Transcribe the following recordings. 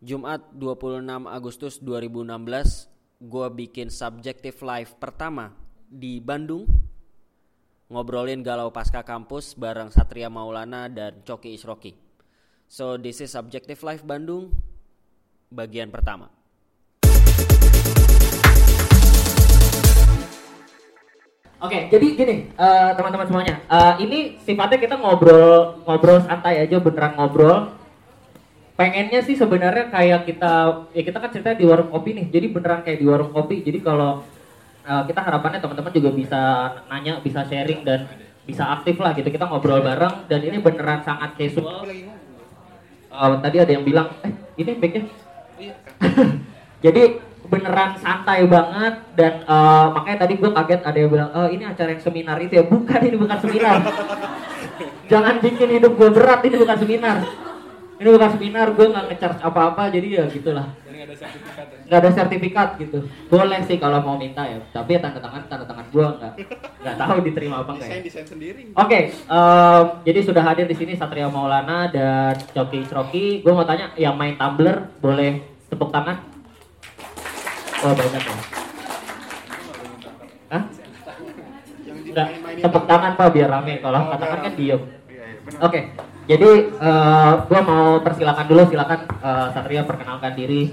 Jumat 26 Agustus 2016 gue bikin subjective live pertama di Bandung ngobrolin galau pasca kampus bareng Satria Maulana dan Coki Isroki. So this is subjective live Bandung bagian pertama. Oke, jadi gini eh, teman-teman semuanya, Eh, ini sifatnya kita ngobrol ngobrol santai aja, beneran ngobrol. Pengennya sih sebenarnya kayak kita, ya kita kan cerita di warung kopi nih, jadi beneran kayak di warung kopi. Jadi kalau eh, kita harapannya teman-teman juga bisa nanya, bisa sharing dan bisa aktif lah gitu. Kita ngobrol bareng dan ini beneran sangat casual. Eh, tadi ada yang bilang, eh ini backnya jadi beneran santai banget dan eh, makanya tadi gue kaget ada yang bilang oh ini acara yang seminar itu ya bukan ini bukan seminar jangan bikin hidup gue berat ini bukan seminar ini bukan seminar gue nggak ngecharge apa-apa jadi ya gitulah nggak ada sertifikat gitu boleh sih kalau mau minta ya tapi ya tanda tangan tanda tangan gue nggak nggak tahu diterima apa enggak ya. Desain desain sendiri. Oke, em, jadi sudah hadir di sini Satria Maulana dan Coki Sroki. Gue mau tanya, yang main tumbler boleh tepuk tangan? Oh banyak ya. Hah? Enggak, tepuk tangan pak biar rame. Kalau Oh, katakan kan diem. Iya, iya. Oke, jadi eh gue mau persilakan dulu, silakan eh, Satria perkenalkan diri.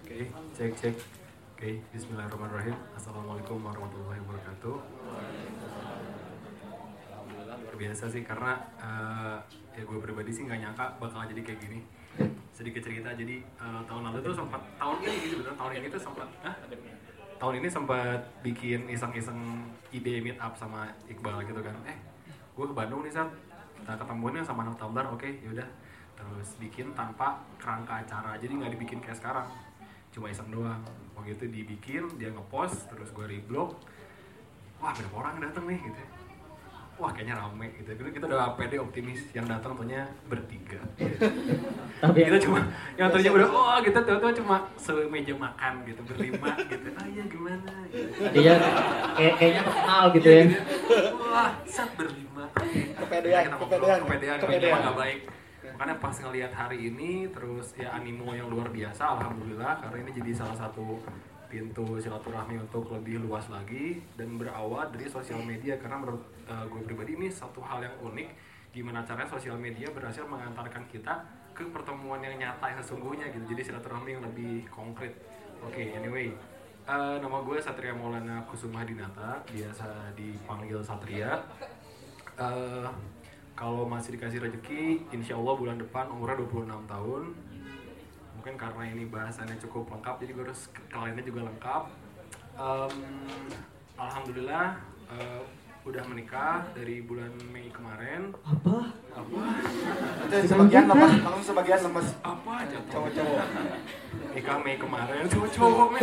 Oke, cek cek. Oke, Bismillahirrahmanirrahim. Assalamualaikum warahmatullahi wabarakatuh. Luar biasa sih karena eh, ya gue pribadi sih nggak nyangka bakal jadi kayak gini. Sedikit cerita, jadi eh, tahun lalu tuh sempat tahun ini gitu tahun ini tuh sempat ah, tahun ini sempat bikin iseng-iseng ide meet up sama Iqbal gitu kan. Eh, gue ke Bandung nih Sat. Kita ketemuannya sama anak Tumblr, oke yaudah. Terus bikin tanpa kerangka acara, jadi nggak dibikin kayak sekarang. Cuma iseng doang. Waktu itu dibikin dia ngepost terus gue reblog. Wah berapa orang datang nih gitu wah kayaknya rame gitu. Kita, kita udah pede optimis yang datang ternyata bertiga. Tapi kita cuma yang ternyata udah oh kita tuh tuh cuma semeja makan gitu. Berlima gitu. Ah iya gimana gitu. kayak kayaknya kenal gitu ya. wah sat berlima Kepedean, kepedean, kepedean, kepedean. nggak baik. Makanya pas ngelihat hari ini terus ya animo yang luar biasa alhamdulillah karena ini jadi salah satu pintu silaturahmi untuk lebih luas lagi dan berawal dari sosial media. Karena menurut eh, gue pribadi ini satu hal yang unik gimana caranya sosial media berhasil mengantarkan kita ke pertemuan yang nyata yang sesungguhnya gitu. Jadi silaturahmi yang lebih konkret. Oke anyway. Eh, nama gue Satria Maulana Kusuma Dinata biasa dipanggil Satria Eh, kalau masih dikasih rezeki, insya Allah bulan depan umurnya 26 tahun. Mungkin karena ini bahasannya cukup lengkap, jadi gue harus kenalinnya juga lengkap. Em, Alhamdulillah eh, udah menikah dari bulan Mei kemarin. Apa? Apa? Itu sebagian lemas, langsung sebagian lemas. Apa aja? Cowok-cowok. Nikah Mei kemarin, cowok-cowok men.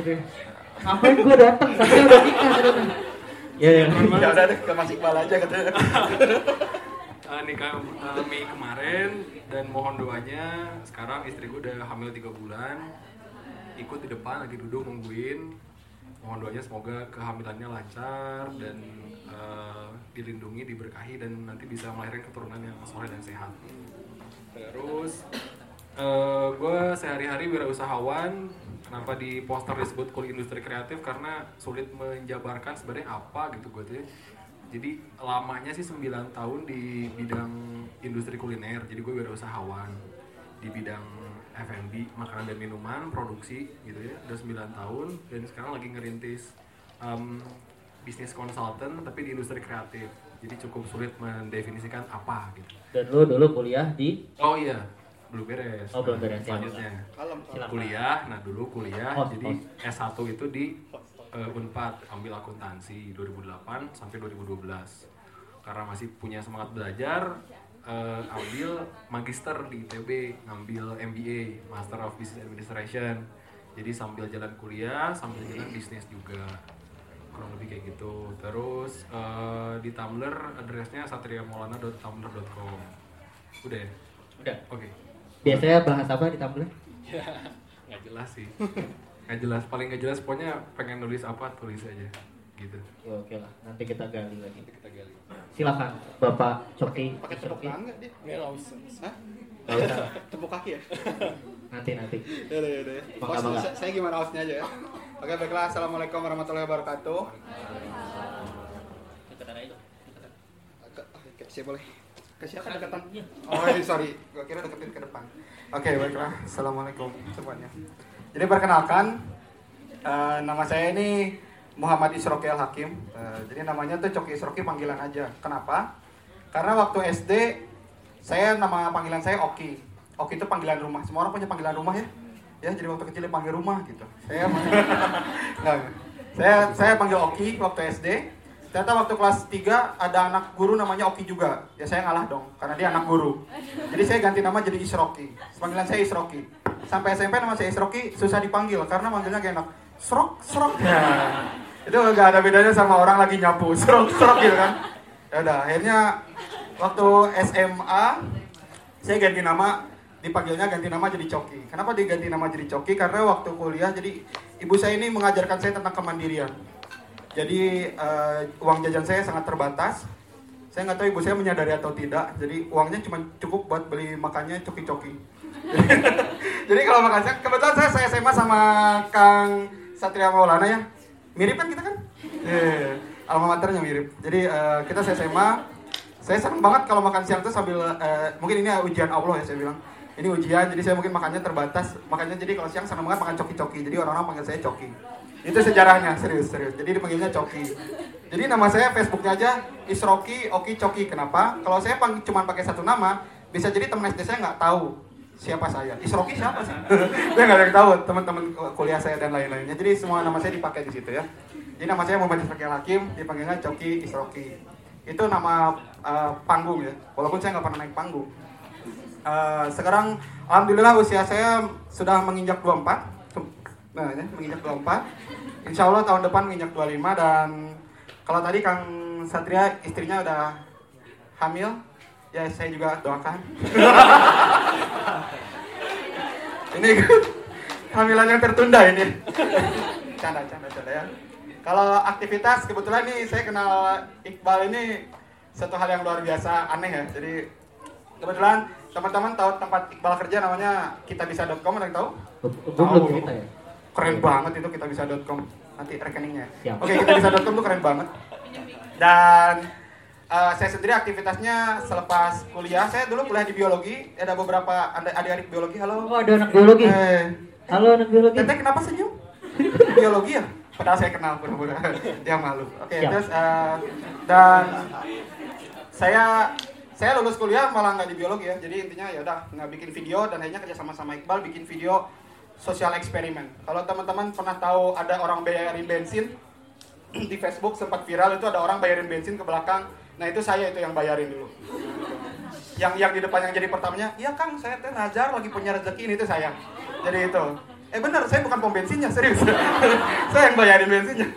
Gitu. Ngapain gue datang? Satria udah nikah. Ya ya. Ya udah deh, ke Mas Iqbal aja katanya. Eh, nikah eh, Mei kemarin dan mohon doanya sekarang istri gue udah hamil tiga bulan ikut di depan lagi duduk nungguin mohon doanya semoga kehamilannya lancar dan eh, dilindungi diberkahi dan nanti bisa melahirkan keturunan yang soleh dan sehat terus eh, gue sehari-hari wirausahawan kenapa di poster disebut kuliah industri kreatif? Karena sulit menjabarkan sebenarnya apa gitu gue tuh ya. jadi lamanya sih 9 tahun di bidang industri kuliner. Jadi gue wirausahawan di bidang F&B makanan dan minuman produksi gitu ya. Udah 9 tahun dan sekarang lagi ngerintis em, bisnis consultant tapi di industri kreatif. Jadi cukup sulit mendefinisikan apa gitu. Dan lu dulu kuliah di? Oh iya, belum beres. Oh, belum beres, ya. Selanjutnya. Silakan. kuliah. Nah dulu kuliah, Host, jadi S1 itu di eh, Unpad ambil akuntansi 2008 sampai 2012. Karena masih punya semangat belajar, eh, ambil magister di ITB, ngambil MBA, Master of Business Administration. Jadi sambil jalan kuliah, sambil jalan bisnis juga kurang lebih kayak gitu. Terus eh, di Tumblr addressnya satriamaulana.tumblr.com. Udah ya? Udah. Oke. Biasanya bahas apa di Tumblr? Ya, nggak jelas sih. Nggak jelas, paling nggak jelas pokoknya pengen nulis apa tulis aja. gitu Ya, oke lah, nanti kita gali lagi. nanti kita gali Silakan, Bapak Coki. Pakai tepuk tangan nggak dia? Nggak usah. Hah? Gak usah. Tepuk kaki ya? Nanti nanti. Ya udah, ya Host- saya- Saya gimana hostnya aja ya? Oke, baiklah. Assalamualaikum warahmatullahi wabarakatuh. Siapa boleh? Ke siapa deketan? Oh, iya, sorry. Gua kira deketin ke depan. Oke, baiklah. Assalamualaikum semuanya. Jadi perkenalkan, eh, nama saya ini Muhammad Isroki Al Hakim. Eh, jadi namanya tuh Coki Isroki panggilan aja. Kenapa? Karena waktu SD saya nama panggilan saya Oki. Oki itu panggilan rumah. Semua orang punya panggilan rumah ya. Ya, jadi waktu kecil dipanggil rumah gitu. Saya Nggak, saya saya panggil Oki waktu SD. Ternyata waktu kelas 3 ada anak guru namanya Oki juga. Ya saya ngalah dong karena dia anak guru. Jadi saya ganti nama jadi Isroki. Panggilan saya Isroki. Sampai SMP nama saya Isroki susah dipanggil karena manggilnya gak enak. Srok, srok. Ya. Itu gak ada bedanya sama orang lagi nyapu. Srok, srok gitu kan. Ya udah, akhirnya waktu SMA saya ganti nama dipanggilnya ganti nama jadi Coki. Kenapa diganti nama jadi Coki? Karena waktu kuliah jadi ibu saya ini mengajarkan saya tentang kemandirian. Jadi eh, uang jajan saya sangat terbatas. Saya nggak tahu ibu saya menyadari atau tidak. Jadi uangnya cuma cukup buat beli makannya coki-coki. Jadi kalau makan siang, kebetulan saya, saya SMA sama Kang Satria Maulana ya. Mirip kan kita kan? Iya, alma maternya mirip. Jadi eh, kita saya SMA, saya senang banget kalau makan siang tuh sambil eh, mungkin ini ujian Allah ya saya bilang. Ini ujian, jadi saya mungkin makannya terbatas. Makanya jadi kalau siang senang banget makan coki-coki. Jadi orang-orang panggil saya coki. Itu sejarahnya, serius, serius. Jadi dipanggilnya coki. Jadi nama saya Facebooknya aja Isroki Oki Coki. Kenapa? Kalau saya cuma pakai satu nama, bisa jadi teman SD saya nggak tahu siapa saya. Isroki siapa sih? Dia nggak ada yang tahu teman-teman kuliah saya dan lain-lainnya. Jadi semua nama saya dipakai di situ ya. Jadi nama saya Muhammad Isroki Hakim, dipanggilnya Coki Isroki. Itu nama eh, panggung ya. Walaupun saya nggak pernah naik panggung. Eh, sekarang alhamdulillah usia saya sudah menginjak 24. Nah, ya, menginjak 24. Insya Allah tahun depan menginjak 25 dan kalau tadi Kang Satria istrinya udah hamil, ya saya juga doakan. ini kehamilan yang tertunda ini. canda, canda, canda ya. Kalau aktivitas kebetulan nih saya kenal Iqbal ini satu hal yang luar biasa aneh ya. Jadi kebetulan teman-teman tahu tempat Iqbal kerja namanya kitabisa.com ada yang tahu? Belum cerita ya. Keren banget itu kitabisa.com. Nanti rekeningnya. Oke, kitabisa.com tuh keren banget. Dan eh, saya sendiri aktivitasnya selepas kuliah, saya dulu kuliah di biologi, ada beberapa ada adik-adik biologi. Halo. Oh ada anak biologi. Eh, Halo anak biologi. Teteh kenapa senyum? biologi ya? Padahal saya kenal pura-pura. Dia malu. Oke, Siap. terus eh, dan saya saya lulus kuliah malah nggak di biologi ya. Jadi intinya ya udah nggak bikin video dan akhirnya kerja sama sama Iqbal bikin video sosial eksperimen. Kalau teman-teman pernah tahu ada orang bayarin bensin di Facebook sempat viral itu ada orang bayarin bensin ke belakang. Nah itu saya itu yang bayarin dulu. Yang yang di depan yang jadi pertamanya, iya Kang saya teh Nazar lagi punya rezeki ini itu saya. Jadi itu. Eh benar, saya bukan pom bensinnya serius. saya yang bayarin bensinnya.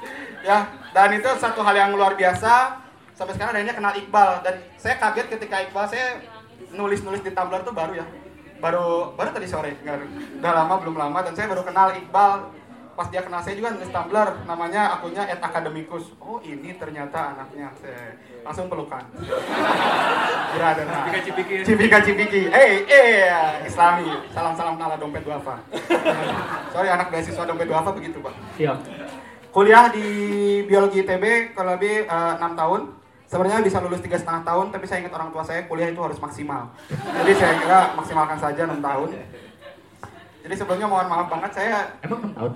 Ya, dan itu satu hal yang luar biasa. Sampai sekarang akhirnya kenal Iqbal dan saya kaget ketika Iqbal saya nulis-nulis di Tumblr tuh baru ya. Baru baru tadi sore, nggak udah lama belum lama dan saya baru kenal Iqbal. Pas dia kenal saya juga nulis Tumblr namanya akunnya at akademikus oh ini ternyata anaknya. Saya langsung pelukan. Berada Cipika cipiki. cipika cipiki. Eh eh islami. Salam salam nala dompet duafa. Sorry anak beasiswa dompet duafa begitu pak. Siap. kuliah di biologi ITB kalau lebih eh, enam tahun sebenarnya bisa lulus tiga setengah tahun tapi saya ingat orang tua saya kuliah itu harus maksimal. Jadi saya kira maksimalkan saja enam tahun. Jadi sebelumnya mohon maaf banget saya Emang enam tahun?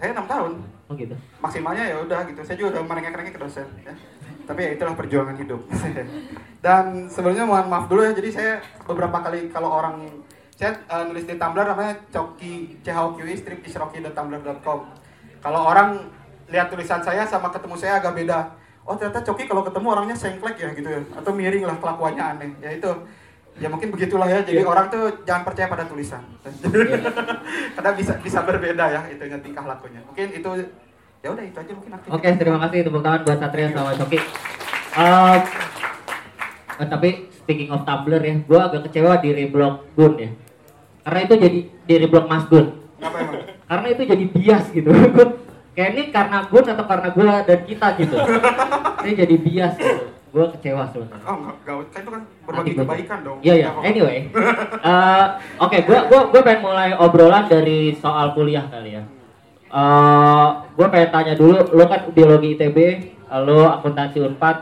saya enam tahun. Oh gitu. maksimalnya ya udah gitu. Saya juga udah merengek-rengek ke dosen ya. Tapi ya itulah perjuangan hidup. Dan sebelumnya mohon maaf dulu ya. Jadi saya beberapa kali kalau orang saya eh, nulis di Tumblr namanya coki c h o q i strip isroki.tumblr.com kalau orang lihat tulisan saya sama ketemu saya agak beda oh ternyata coki kalau ketemu orangnya sengklek ya gitu ya atau miring lah kelakuannya aneh ya itu ya mungkin begitulah ya jadi Iya. orang tuh jangan percaya pada tulisan karena bisa bisa berbeda ya itunya tingkah lakunya mungkin itu ya udah itu aja mungkin. Oke, terima kasih tepuk tangan buat Satria sama Coki. Um, eh, tapi speaking of Tumblr ya, gue agak kecewa di reblog Gun ya. Karena itu jadi di reblog Mas Gun. Karena itu jadi bias gitu. Kayak ini karena Gun atau karena gue dan kita gitu. Ini jadi bias gitu. gue kecewa sebenarnya Oh enggak, enggak, kan itu kan berbagi Nanti kebaikan dong. Iya ya. Anyway, Eh, oke, gue gua gua pengen mulai obrolan dari soal kuliah kali ya. Eh, gue pengen tanya dulu, lo kan biologi ITB, lo akuntansi Unpad,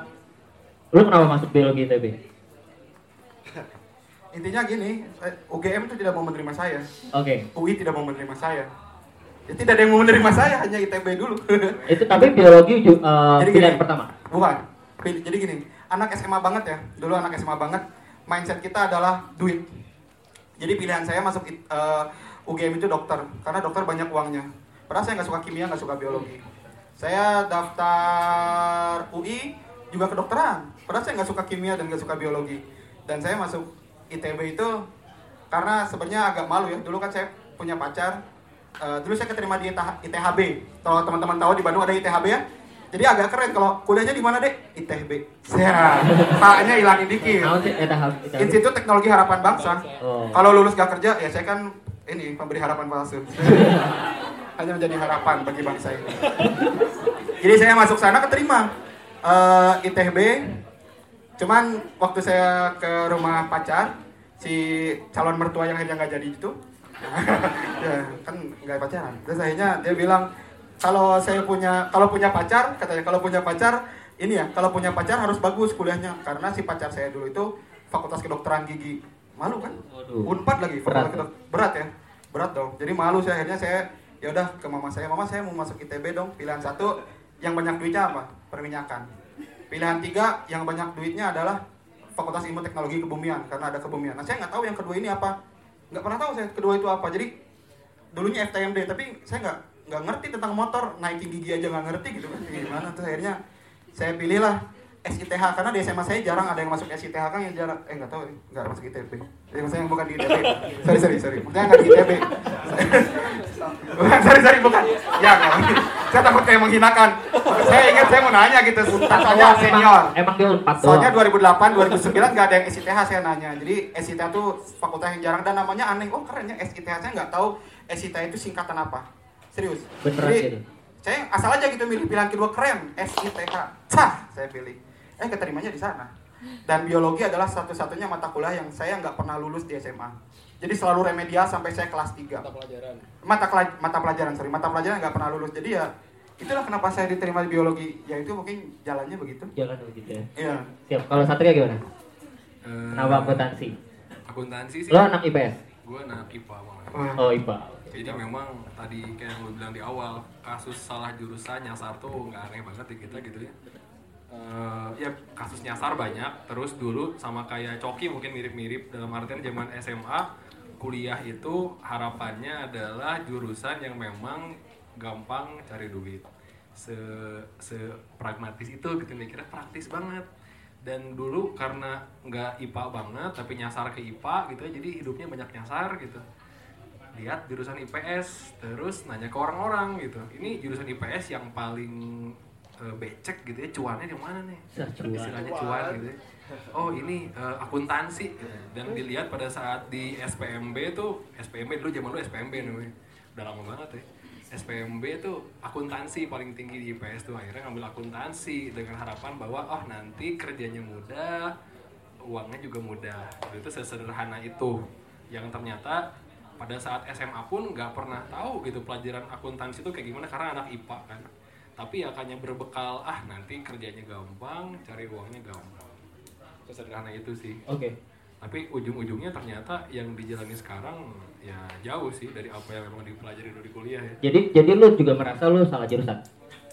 lo kenapa masuk biologi ITB? Intinya gini, eh, UGM itu tidak mau menerima saya. Oke, UI tidak mau menerima saya. Ya, tidak ada yang mau menerima saya, hanya ITB dulu. itu tapi biologi ju- eh, Jadi pilihan gini. pertama. Bukan. Jadi gini, anak SMA banget ya. Dulu anak SMA banget, mindset kita adalah duit. Jadi pilihan saya masuk it- eh, UGM itu dokter, karena dokter banyak uangnya. Padahal saya nggak suka kimia, nggak suka biologi. Saya daftar UI juga kedokteran. Padahal saya nggak suka kimia dan nggak suka biologi. Dan saya masuk ITB itu karena sebenarnya agak malu ya. Dulu kan saya punya pacar. Eh, dulu saya keterima di ITH ITHB. Kalau teman-teman tahu di Bandung ada ITHB ya. Jadi agak keren kalau kuliahnya di mana deh? ITB. Ya, taknya hilangin dikit. Institut Teknologi Harapan Bangsa. Oh. Kalau lulus gak kerja, ya saya kan ini pemberi harapan palsu. Hanya menjadi harapan bagi bangsa ini. Jadi saya masuk sana keterima Eh, ITB. Cuman waktu saya ke rumah pacar, si calon mertua yang akhirnya nggak jadi itu, ya kan nggak pacaran. Terus akhirnya dia bilang kalau saya punya kalau punya pacar katanya kalau punya pacar ini ya kalau punya pacar harus bagus kuliahnya. Karena si pacar saya dulu itu fakultas kedokteran gigi. Malu kan? Waduh. unpad lagi Berat fakultas ya? kedok- berat ya berat dong. Jadi malu saya akhirnya saya ya udah ke mama saya mama saya mau masuk ITB dong. Pilihan satu yang banyak duitnya apa? Perminyakan. Pilihan tiga yang banyak duitnya adalah fakultas ilmu teknologi kebumian karena ada kebumian. Nah saya nggak tahu yang kedua ini apa nggak pernah tahu saya kedua itu apa. Jadi dulunya FTMD tapi saya nggak nggak ngerti tentang motor. Naikin gigi aja nggak ngerti gitu kan. Gimana terus akhirnya saya pilihlah SITH karena di SMA saya jarang ada yang masuk SITH kan yang jarang eh nggak tahu nggak masuk ITB jadi maksudnya yang bukan di ITB sorry sorry sorry. Maksudnya nggak di ITB bukan sorry sorry bukan. Ya nggak saya takut kayak menghinakan saya ingat saya mau nanya gitu soalnya senior Emang, emang dia Unpad Soalnya doang. 2008, 2009 nggak ada yang SITH saya nanya. Jadi SITH tuh fakultas yang jarang dan namanya aneh. Oh keren ya SITH saya nggak tahu SITH itu singkatan apa. Serius. Beneran Jadi gitu? saya asal aja gitu milih pilihan kedua keren SITH. Cah saya pilih. Eh keterimanya di sana. Dan biologi adalah satu-satunya mata kuliah yang saya nggak pernah lulus di SMA. Jadi selalu remedial sampai saya kelas 3 mata pelajaran mata kela- mata pelajaran sorry mata pelajaran nggak pernah lulus jadi ya itulah kenapa saya diterima di biologi ya itu mungkin jalannya begitu Jangan begitu ya. iya Siap. Kalau Satria gimana? Eh, Kenapa akuntansi? akuntansi sih Lo anak IPS? gue anak IPA Wah. Oh IPA. jadi memang tadi kayak yang lu bilang di awal kasus salah jurusan nyasar tuh nggak aneh banget di kita gitu ya Eh, ya kasus nyasar banyak terus dulu sama kayak Coki mungkin mirip-mirip dalam artian zaman SMA kuliah itu harapannya adalah jurusan yang memang gampang cari duit. Se se pragmatis itu gitu mikirnya praktis banget. Dan dulu karena nggak IPA banget tapi nyasar ke IPA gitu ya jadi hidupnya banyak nyasar gitu. Lihat jurusan IPS terus nanya ke orang-orang gitu. Ini jurusan IPS yang paling eh, becek gitu ya cuannya di mana nih? Sah, cuan. istilahnya cuan gitu ya. Oh ini eh, akuntansi. Gitu. dan dilihat pada saat di SPMB tuh SPMB dulu zaman dulu SPMB namanya udah lama banget ya SPMB tuh akuntansi paling tinggi di IPS tuh. Akhirnya ngambil akuntansi dengan harapan bahwa oh nanti kerjanya mudah uangnya juga mudah. Itu sesederhana itu. Yang ternyata pada saat SMA pun nggak pernah tahu gitu pelajaran akuntansi itu kayak gimana karena anak IPA kan tapi ya hanya berbekal ah nanti kerjanya gampang cari uangnya gampang sesederhana itu sih Oke. tapi ujung-ujungnya ternyata yang dijalani sekarang ya jauh sih dari apa yang memang dipelajari dulu di kuliah ya Jadi jadi lu juga merasa lu salah jurusan?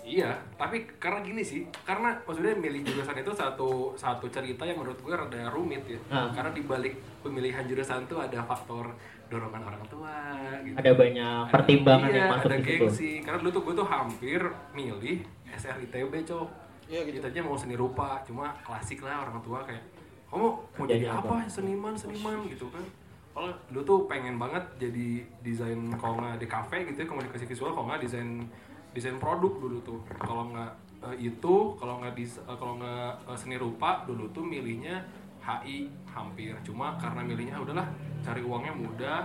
Iya, tapi karena gini sih, karena maksudnya milih jurusan itu satu satu cerita yang menurut gue rada rumit ya. Ah. Karena di balik pemilihan jurusan tuh ada faktor dorongan orang tua gitu. Ada banyak Ada- pertimbangan iya, yang masuk ada di gengsi. Karena dulu tuh gue tuh hampir milih SRITB, Cok. Iya, gitu. Kita aja mau seni rupa, cuma klasik lah orang tua kayak kamu mau Jadi jadi apa? apa? Seniman, seniman gitu kan. Kalau dulu tuh pengen banget jadi desain kalau nggak di kafe gitu ya komunikasi visual kalau nggak desain desain produk dulu tuh kalau nggak eh, itu kalau nggak eh, kalau nggak eh, seni rupa dulu tuh milihnya HI hampir cuma karena milihnya ah, udahlah cari uangnya mudah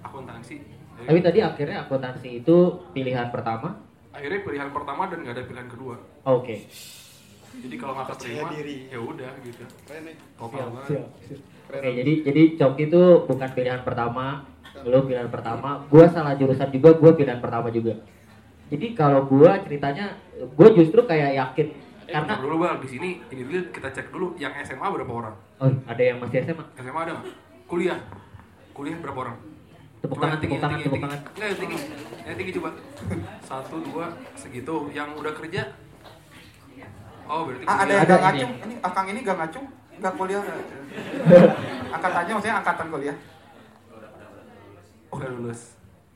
akuntansi Jadi, Tapi tadi akhirnya akuntansi itu pilihan pertama. akhirnya pilihan pertama dan nggak ada pilihan kedua Oke. jadi kalau nggak keterima diri. ya udah gitu Keren total banget. Oke, jadi jadi Coki itu bukan pilihan pertama, lu pilihan pertama, gua salah jurusan juga, gua pilihan pertama juga. Jadi kalau gua ceritanya, gua justru kayak yakin eh, karena dulu bang di sini ini dulu kita cek dulu yang SMA berapa orang oh ada yang masih SMA. SMA ada nggak kuliah kuliah berapa orang Tepuk Coba tangan, tinggi, tepuk tangan, tinggi, tepuk tangan. tinggi. Nggak, yang tinggi. Yang tinggi coba. Satu, dua, segitu. Yang udah kerja? Oh, berarti Ah, ada yang Ada gak ini. ngacung? Ini akang ini gak ngacung? Gak kuliah? nggak? Angkatannya maksudnya angkatan kuliah? udah lulus.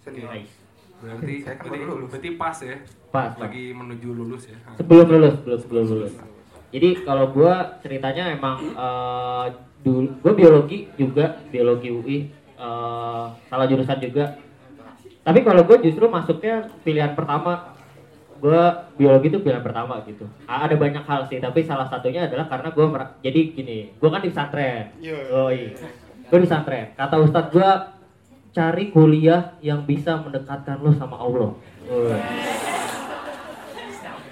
Senior. Nice. Berarti, Saya kan berarti, lulus. berarti pas ya. Pas, pas. Lagi menuju lulus ya. Sebelum lulus, belum sebelum lulus. Jadi kalau gua ceritanya emang eh, dulu gua biologi juga, biologi UI eh, salah jurusan juga. Tapi kalau gua justru masuknya pilihan pertama gua biologi itu pilihan pertama gitu. Ada banyak hal sih, tapi salah satunya adalah karena gua mer- jadi gini, gua kan di pesantren. Oh iya. Gua di pesantren. Kata ustadz gua cari kuliah yang bisa mendekatkan lo sama Allah.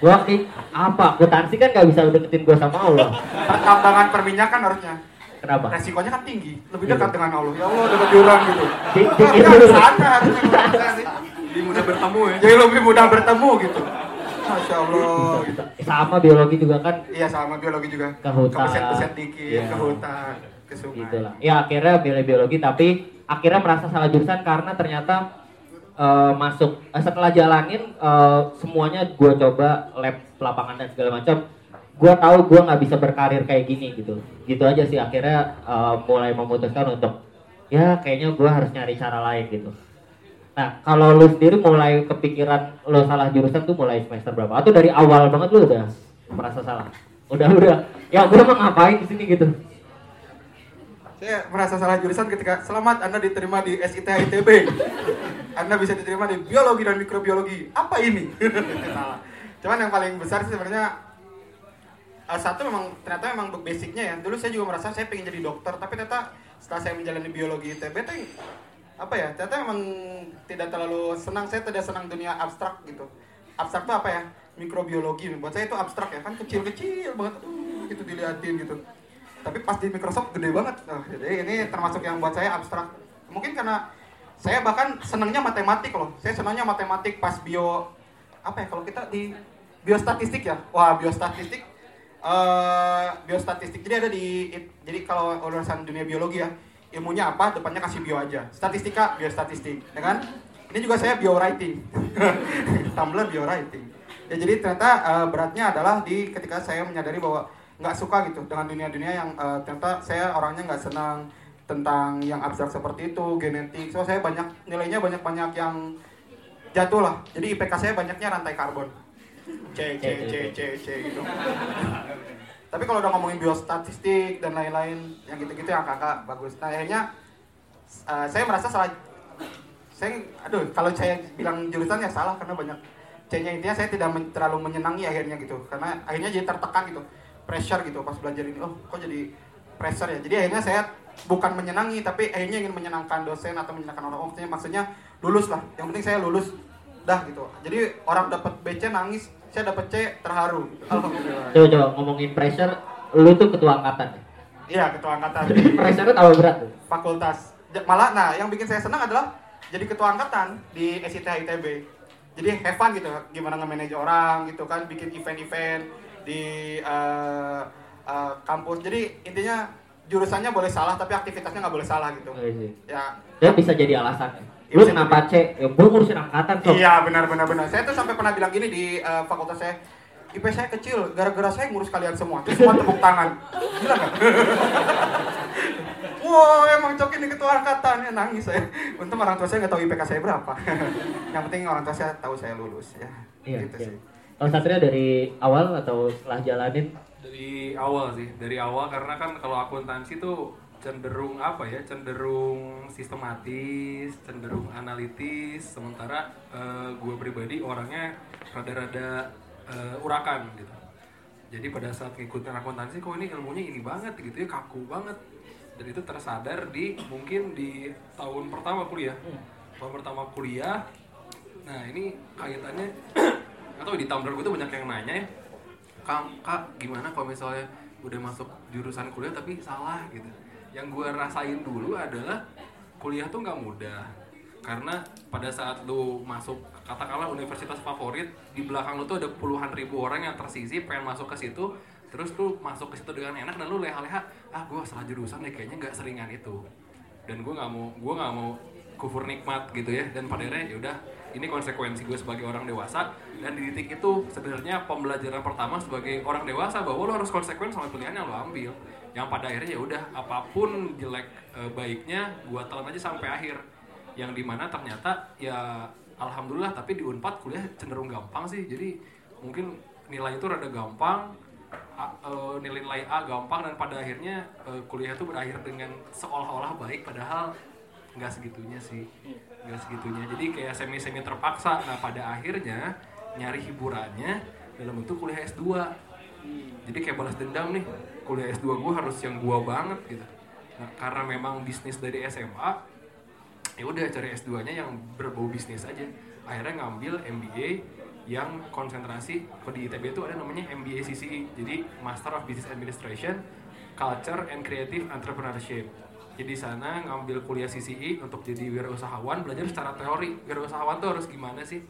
Gua ki- apa? Akuntansi kan gak bisa deketin gua sama Allah. Pertambangan perminyakan harusnya. Kenapa? Resikonya kan tinggi. Lebih Iya. dekat dengan Allah. Ya Allah dekat jurang gitu. Di- di- Harusnya itu- sana harusnya. Lebih mudah bertemu ya. Jadi lebih mudah bertemu gitu. Masya Allah. Gitu. Sama biologi juga kan Iya sama biologi juga. Ke hutan. Kebeset-beset dikit, Iya. ke hutan, ke sungai. gitu lah. Ya akhirnya pilih biologi tapi akhirnya merasa salah jurusan karena ternyata eh, masuk eh, setelah jalanin eh, semuanya gua coba lab lapangan dan segala macam. Gua tahu gua nggak bisa berkarir kayak gini gitu. Gitu aja sih akhirnya eh, mulai memutuskan untuk ya kayaknya gua harus nyari cara lain gitu. Nah kalau lu sendiri mulai kepikiran lu salah jurusan tuh mulai semester berapa? Atau dari awal banget lu udah merasa salah? Udah udah. Ya gua mau ngapain di sini gitu? Saya merasa salah jurusan ketika selamat Anda diterima di SITH ITB. Anda bisa diterima di biologi dan mikrobiologi. Apa ini? salah. Cuman yang paling besar sih sebenarnya eh, satu memang ternyata memang basicnya ya. Dulu saya juga merasa saya pengen jadi dokter, tapi ternyata setelah saya menjalani biologi ITB tuh apa ya? Ternyata memang tidak terlalu senang. Saya tidak senang dunia abstrak gitu. Abstrak tuh apa ya? Mikrobiologi. Buat saya itu abstrak ya kan kecil-kecil banget. Uh, gitu diliatin gitu tapi pas di Microsoft gede banget Nah, jadi ini termasuk yang buat saya abstrak mungkin karena saya bahkan senangnya matematik loh. Saya senangnya matematik pas bio apa ya kalau kita di biostatistik ya? Wah biostatistik. Eh biostatistik. Jadi ada di jadi kalau urusan dunia biologi ya ilmunya apa depannya kasih bio aja. Statistika biostatistik ya kan? Ini juga saya bio writing Tumblr bio writing ya jadi ternyata eh, beratnya adalah di ketika saya menyadari bahwa nggak suka gitu dengan dunia-dunia yang eh, ternyata saya orangnya nggak senang tentang yang abstrak seperti itu genetik. So saya banyak nilainya banyak-banyak yang jatuh lah. Jadi IPK saya banyaknya rantai karbon. C C C C C gitu. Tapi kalau udah ngomongin biostatistik dan lain-lain yang gitu-gitu yang kakak bagus. Nah akhirnya eh, saya merasa salah. Saya aduh kalau saya bilang jurusan ya salah karena banyak C-nya. Intinya saya tidak men- terlalu menyenangi akhirnya gitu. Karena akhirnya jadi tertekan gitu. Pressure gitu pas belajar ini. Oh kok jadi pressure ya? Jadi akhirnya saya bukan menyenangi tapi akhirnya ingin menyenangkan dosen atau menyenangkan orang. Maksudnya maksudnya lulus lah. Yang penting saya lulus. Dah gitu. Jadi orang dapat BC nangis saya dapat C terharu. Gitu. alhamdulillah. Coba coba ngomongin pressure, lu tuh ketua angkatan. ya? iya ketua angkatan. Pressure tuh tambah berat tuh. fakultas. Malah nah yang bikin saya senang adalah jadi ketua angkatan di SITH ITB jadi have fun gitu. Gimana nge-manage orang gitu kan. Bikin event-event di eh, eh, kampus. Jadi intinya jurusannya boleh salah tapi aktivitasnya nggak boleh salah gitu Oh, iya ya Dan bisa jadi alasan. Iya, Lu bisa kenapa C? Ya gua ngurusin angkatan sob. iya benar benar benar saya tuh sampai pernah bilang gini di eh, fakultas saya IP saya kecil gara-gara saya ngurus kalian semua terus semua tepuk tangan gila nggak Wow, emang Coki ini ketua angkatan ya nangis saya. Untung orang tua saya nggak tahu IPK saya berapa. Yang penting orang tua saya tahu saya lulus ya. Iya, gitu iya. sih. Kalau Satria dari awal atau setelah jalanin? Dari awal sih, dari awal karena kan kalau akuntansi tuh cenderung apa ya, cenderung sistematis, cenderung analitis, sementara gue pribadi orangnya rada-rada eh, urakan gitu. Jadi pada saat ngikutin akuntansi, kok ini ilmunya ini banget gitu ya, kaku banget. Dan itu tersadar di mungkin di tahun pertama kuliah. Tahun pertama kuliah, nah ini kaitannya atau di Tumblr gue tuh banyak yang nanya ya kak, kak gimana kalau misalnya udah masuk jurusan kuliah tapi salah gitu? Yang gue rasain dulu adalah kuliah tuh nggak mudah. Karena pada saat lu masuk katakanlah universitas favorit di belakang lu tuh ada puluhan ribu orang yang tersisi pengen masuk ke situ terus lu masuk ke situ dengan enak dan lu leha-leha ah gue salah jurusan deh kayaknya nggak seringan itu. Dan gue nggak mau gue nggak mau kufur nikmat gitu ya dan pada akhirnya ya udah ini konsekuensi gue sebagai orang dewasa dan di titik itu sebenarnya pembelajaran pertama sebagai orang dewasa bahwa lo harus konsekuen sama pilihan yang lo ambil. Yang pada akhirnya ya udah apa pun jelek e, baiknya gue telan aja sampai akhir. Yang di mana ternyata ya alhamdulillah tapi di unpad kuliah cenderung gampang sih. Jadi mungkin nilai itu rada gampang A, e, nilai A gampang dan pada akhirnya e, kuliah itu berakhir dengan seolah-olah baik padahal nggak segitunya sih. Nggak segitunya. Jadi kayak semi semi terpaksa. Nah pada akhirnya nyari hiburannya dalam bentuk kuliah S2 jadi kayak balas dendam nih kuliah S2 gue harus yang gua banget gitu. Nah, karena memang bisnis dari SMA ya udah cari S2 nya yang berbau bisnis aja. Akhirnya ngambil MBA yang konsentrasi kalau di ITB itu ada namanya MBA CCE jadi Master of Business Administration Culture and Creative Entrepreneurship. Jadi sana ngambil kuliah CCE untuk jadi wirausahawan belajar secara teori. Wirausahawan tuh harus gimana sih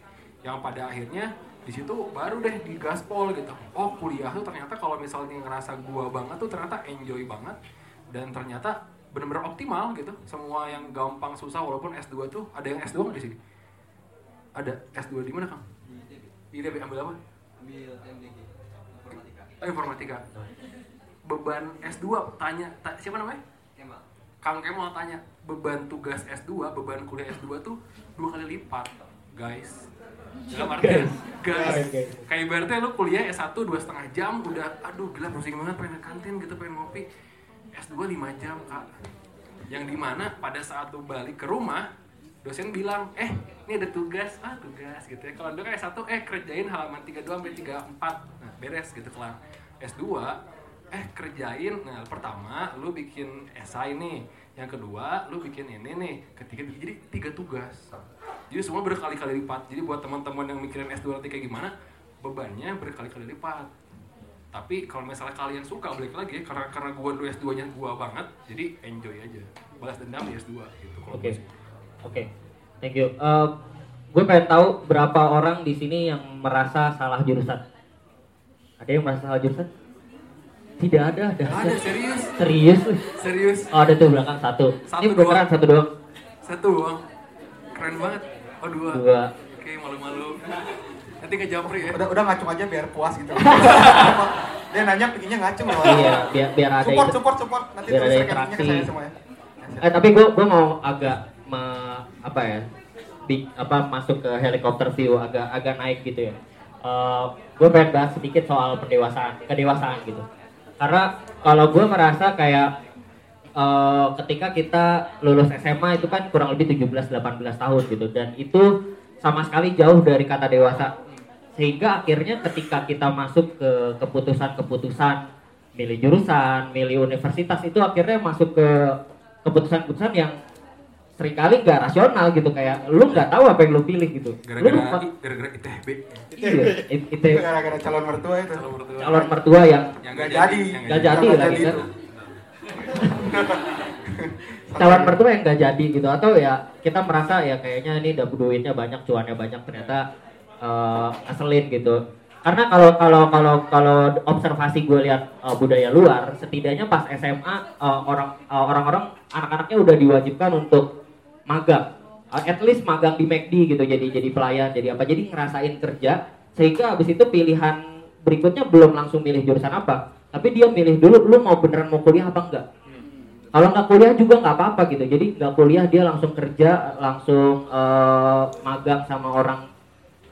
yang pada akhirnya di situ baru deh di gaspol gitu. Oh kuliah tuh ternyata kalau misalnya ngerasa gua banget tuh ternyata enjoy banget. Dan ternyata benar-benar optimal gitu. Semua yang gampang susah walaupun S2 tuh ada yang S2 nggak di sini? Ada S2 di mana kang? Di ITB ambil apa? Ambil MDG informatika. Oh, informatika. Beban S2 tanya ta- siapa namanya? Kemal. Kang Kemal tanya beban tugas S2 beban kuliah S2 tuh dua kali lipat. Guys dalam artian guys. Guys. kayak ibaratnya lu kuliah S1 dua setengah jam udah aduh gila pusing banget pengen ke kantin gitu pengen ngopi. S2 5 jam kak. Yang di mana pada saat lu balik ke rumah dosen bilang eh ini ada tugas. Ah tugas gitu ya. Kalau dulu kan S1 eh kerjain halaman 32 sampai 34 nah beres gitu kelar. S2 eh kerjain. Nah pertama lu bikin esai nih. Yang kedua lu bikin ini nih. Ketiga jadi tiga tugas jadi semua berkali-kali lipat jadi buat teman-teman yang mikirin S2 nanti kayak gimana bebannya berkali-kali lipat tapi kalau misalnya kalian suka balik lagi ya karena karena gua dulu S2 nya gua banget jadi enjoy aja balas dendam di S2 gitu kalau Oke. sih. Oke. Thank you. Eh, gue pengen tahu berapa orang di sini yang merasa salah jurusan. Ada yang merasa salah jurusan? Tidak ada, ada. ada serius Serius? serius Oh, ada tuh belakang satu. Satu Ini beneran satu doang. satu doang keren banget oh dua, Dua. oke malu-malu nanti ke Japri ya Udah udah ngacung aja biar puas gitu. Dia nanya pinginnya ngacung loh. Iya, biar biar ada Support, itu. support, support. Nanti Biar terus ada ke interaksi. saya semua ya. Eh tapi gue gue mau agak me- apa ya di, apa masuk ke helikopter view agak agak naik gitu ya. gue pengen bahas sedikit soal pendewasaan kedewasaan gitu. Karena kalau gue merasa kayak eh, ketika kita lulus SMA itu kan kurang lebih 17-18 tahun gitu. Dan itu sama sekali jauh dari kata dewasa. Sehingga akhirnya ketika kita masuk ke keputusan-keputusan milih jurusan, milih universitas itu akhirnya masuk ke keputusan-keputusan yang sering kali nggak rasional gitu. Kayak lu nggak tahu apa yang lu pilih gitu. Gara-gara gara-gara ITB iya, it- itu Itu gara-gara calon mertua itu. calon mertua. Calon mertua yang yang Nggak nggak jadi. yang nggak nggak jadi. Nggak lagi jadi itu. Calon mertua yang nggak jadi gitu atau ya kita merasa ya kayaknya ini udah duitnya banyak cuannya banyak ternyata eh, ngeselin gitu. Karena kalau kalau kalau kalau observasi gue lihat eh, budaya luar setidaknya pas SMA eh, orang eh, orang-orang anak-anaknya udah diwajibkan untuk magang. Eh, at least magang di McD gitu jadi jadi pelayan jadi apa. Jadi ngerasain kerja sehingga habis itu pilihan berikutnya belum langsung milih jurusan apa tapi dia milih dulu lu mau beneran mau kuliah apa enggak kalau nggak kuliah juga nggak apa-apa gitu. Jadi nggak kuliah dia langsung kerja langsung eh, magang sama orang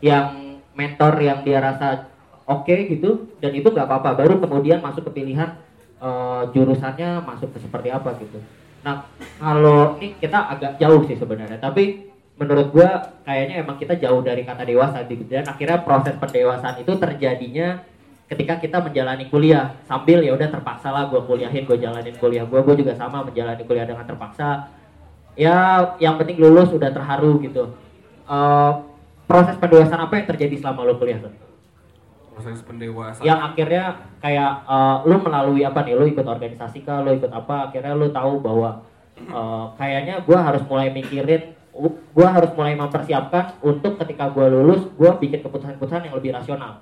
yang mentor yang dia rasa oke gitu. Dan itu nggak apa-apa. Baru kemudian masuk ke pilihan eh, jurusannya masuk ke seperti apa gitu. Nah kalau ini kita agak jauh sih sebenarnya. Tapi menurut gua kayaknya emang kita jauh dari kata dewasa gitu. Dan akhirnya proses pendewasaan itu terjadinya ketika kita menjalani kuliah sambil ya udah terpaksa lah gue kuliahin gue jalanin kuliah gue gue juga sama menjalani kuliah dengan terpaksa. Ya yang penting lulus udah terharu gitu. Eh, proses pendewasaan apa yang terjadi selama lo kuliah tuh? proses pendewasaan. Yang akhirnya kayak eh, lu melalui apa nih? Lu ikut organisasi kah? Lu ikut apa? Akhirnya lu tahu bahwa eh, kayaknya gua harus mulai mikirin gua harus mulai mempersiapkan untuk ketika gua lulus gua bikin keputusan-keputusan yang lebih rasional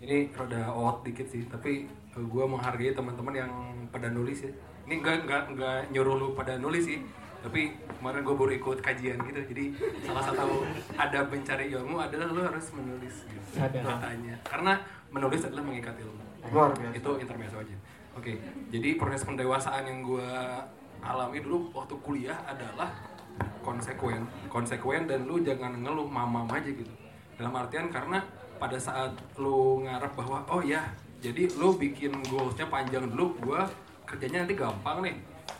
ini rada out dikit sih tapi gue menghargai teman-teman yang pada nulis ya. Ini enggak enggak enggak nyuruh lu pada nulis sih tapi kemarin gue baru ikut kajian gitu. Jadi salah satu ada mencari ilmu adalah lu harus menulis gitu katanya karena menulis adalah mengikat ilmu. Luar biasa. itu intermezzo aja. Oke jadi proses pendewasaan yang gue alami dulu waktu kuliah adalah konsekuen konsekuen dan lu jangan ngeluh mamam aja gitu. Dalam artian karena pada saat lu ngarep bahwa oh ya jadi lu bikin goalsnya panjang dulu gua kerjanya nanti gampang nih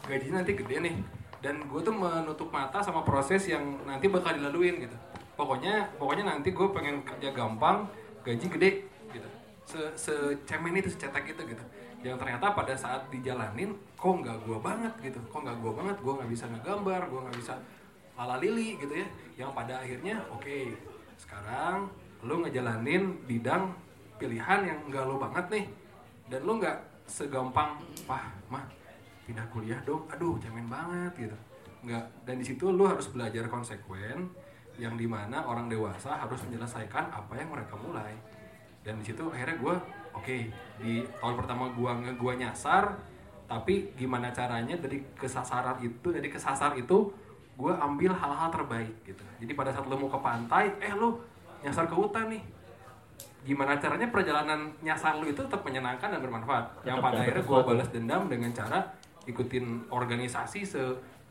gajinya nanti gede nih. Dan gue tuh menutup mata sama proses yang nanti bakal dilaluin gitu. Pokoknya pokoknya nanti gue pengen kerja gampang gaji gede gitu. Se secemen itu secetek itu gitu. Yang ternyata pada saat dijalanin kok nggak gue banget gitu. Kok nggak gue banget gue nggak bisa ngegambar gue nggak bisa lala lili gitu ya. Yang pada akhirnya oke sekarang lu ngejalanin bidang pilihan yang nggak lu banget nih. Dan lu nggak segampang wah mah pindah kuliah dong. Aduh cemen banget gitu. Nggak. Dan di situ lu harus belajar konsekuen yang di mana orang dewasa harus menyelesaikan apa yang mereka mulai. Dan di situ akhirnya gue oke di tahun pertama gua nge gua nyasar tapi gimana caranya dari kesasaran itu dari kesasar itu gue ambil hal-hal terbaik gitu. Jadi pada saat lu mau ke pantai eh lu nyasar ke hutan nih. Gimana caranya perjalanan nyasar lu itu tetap menyenangkan dan bermanfaat? Yang pada akhirnya gue sesuatu. balas dendam dengan cara ikutin organisasi se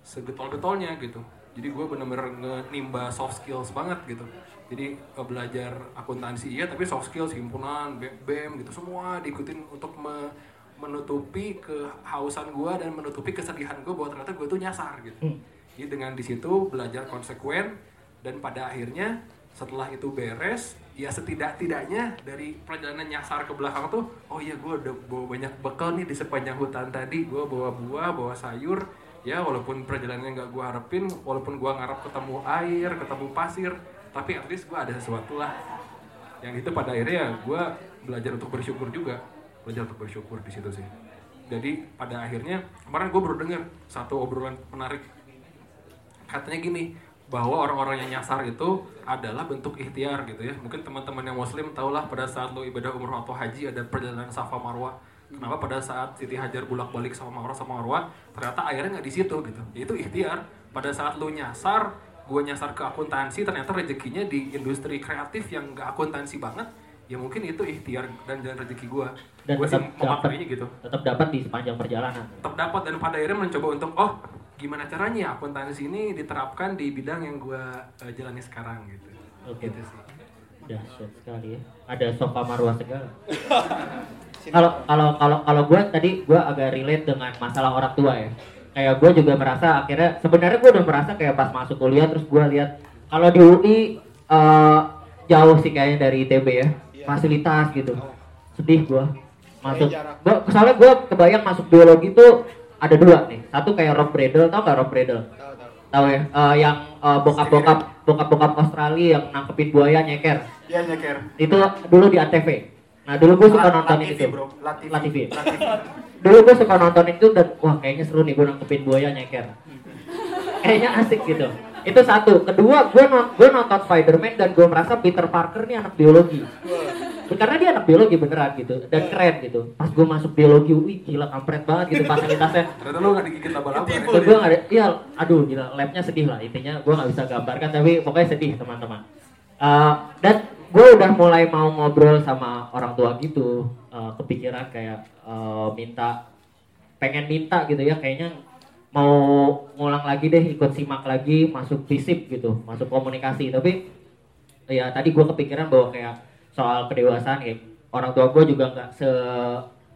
segetol-getolnya gitu. Jadi gue bener-bener nge-nimba soft skills banget gitu. Jadi eh, belajar akuntansi iya tapi soft skills himpunan BEM gitu semua diikutin untuk me- menutupi kehausan gue dan menutupi kesedihan gue bahwa ternyata gue tuh nyasar gitu. Hmm. jadi dengan di situ belajar konsekuen dan pada akhirnya setelah itu beres ya setidak-tidaknya dari perjalanan nyasar ke belakang tuh oh iya gue udah bawa banyak bekal nih di sepanjang hutan tadi. Gue bawa buah bawa sayur ya walaupun perjalanannya nggak gue harapin walaupun gue ngarep ketemu air ketemu pasir tapi at least gue ada sesuatu lah. Yang itu pada akhirnya ya gue belajar untuk bersyukur juga belajar untuk bersyukur di situ sih. Jadi pada akhirnya kemarin gue baru dengar satu obrolan menarik. Katanya gini bahwa orang-orang yang nyasar itu adalah bentuk ikhtiar gitu ya. Mungkin teman-teman yang muslim tahulah pada saat lo ibadah umroh atau haji ada perjalanan safa marwah. Kenapa pada saat Siti Hajar bolak balik sama marwah sama marwah ternyata airnya nggak di situ gitu. Itu ikhtiar. Pada saat lo nyasar gue nyasar ke akuntansi ternyata rezekinya di industri kreatif yang nggak akuntansi banget ya mungkin itu ikhtiar dan jalan rezeki gue dan gue sih memaknainya gitu. tetap dapat di sepanjang perjalanan. Tetap dapat dan pada akhirnya mencoba untuk oh gimana caranya akuntansi ini diterapkan di bidang yang gue jalani sekarang gitu. Oke. gitu sih. Dahsyat sekali ya. Ada sofa marwah segala. Kalau kalau kalau kalau gue tadi gue agak relate dengan masalah orang tua ya. Kayak gue juga merasa akhirnya sebenarnya gue udah merasa kayak pas masuk kuliah terus gue lihat kalau di UI eh, jauh sih kayaknya dari ITB ya. Iya. fasilitas gitu. Sedih gue masuk. Gua, soalnya gue kebayang masuk biologi tuh ada dua nih. Satu kayak Rob Bradle. Tau gak Rob Bradle? Tahu ya? Eh, yang eh, bokap-bokap bokap-bokap Australia yang nangkepin buaya nyeker. Iya nyeker. itu dulu di antv nah dulu gue suka nontonin itu. bro. Latifi. Latifi. Latifi. dulu gue suka nontonin itu dan wah kayaknya seru nih gue nangkepin buaya nyeker. Kayaknya asik gitu itu satu. Kedua gue non gue nonton Spider-Man dan gue merasa Peter Parker nih anak biologi. Karena dia anak biologi beneran gitu dan keren gitu. Pas gue masuk biologi UI gila kampret banget gitu fasilitasnya. Ternyata lo gak digigit laba-laba ya? gue nggak ada, iya, aduh gila, labnya sedih lah. Intinya gue nggak bisa gambarkan tapi pokoknya sedih teman-teman. Eh, dan gue udah mulai mau ngobrol sama orang tua gitu, eh, kepikiran kayak eh, minta, pengen minta gitu ya, kayaknya mau ngulang lagi deh, ikut simak lagi, masuk fisip gitu, masuk komunikasi. Tapi ya tadi gue kepikiran bahwa kayak soal kedewasaan kayak orang tua gue juga nggak se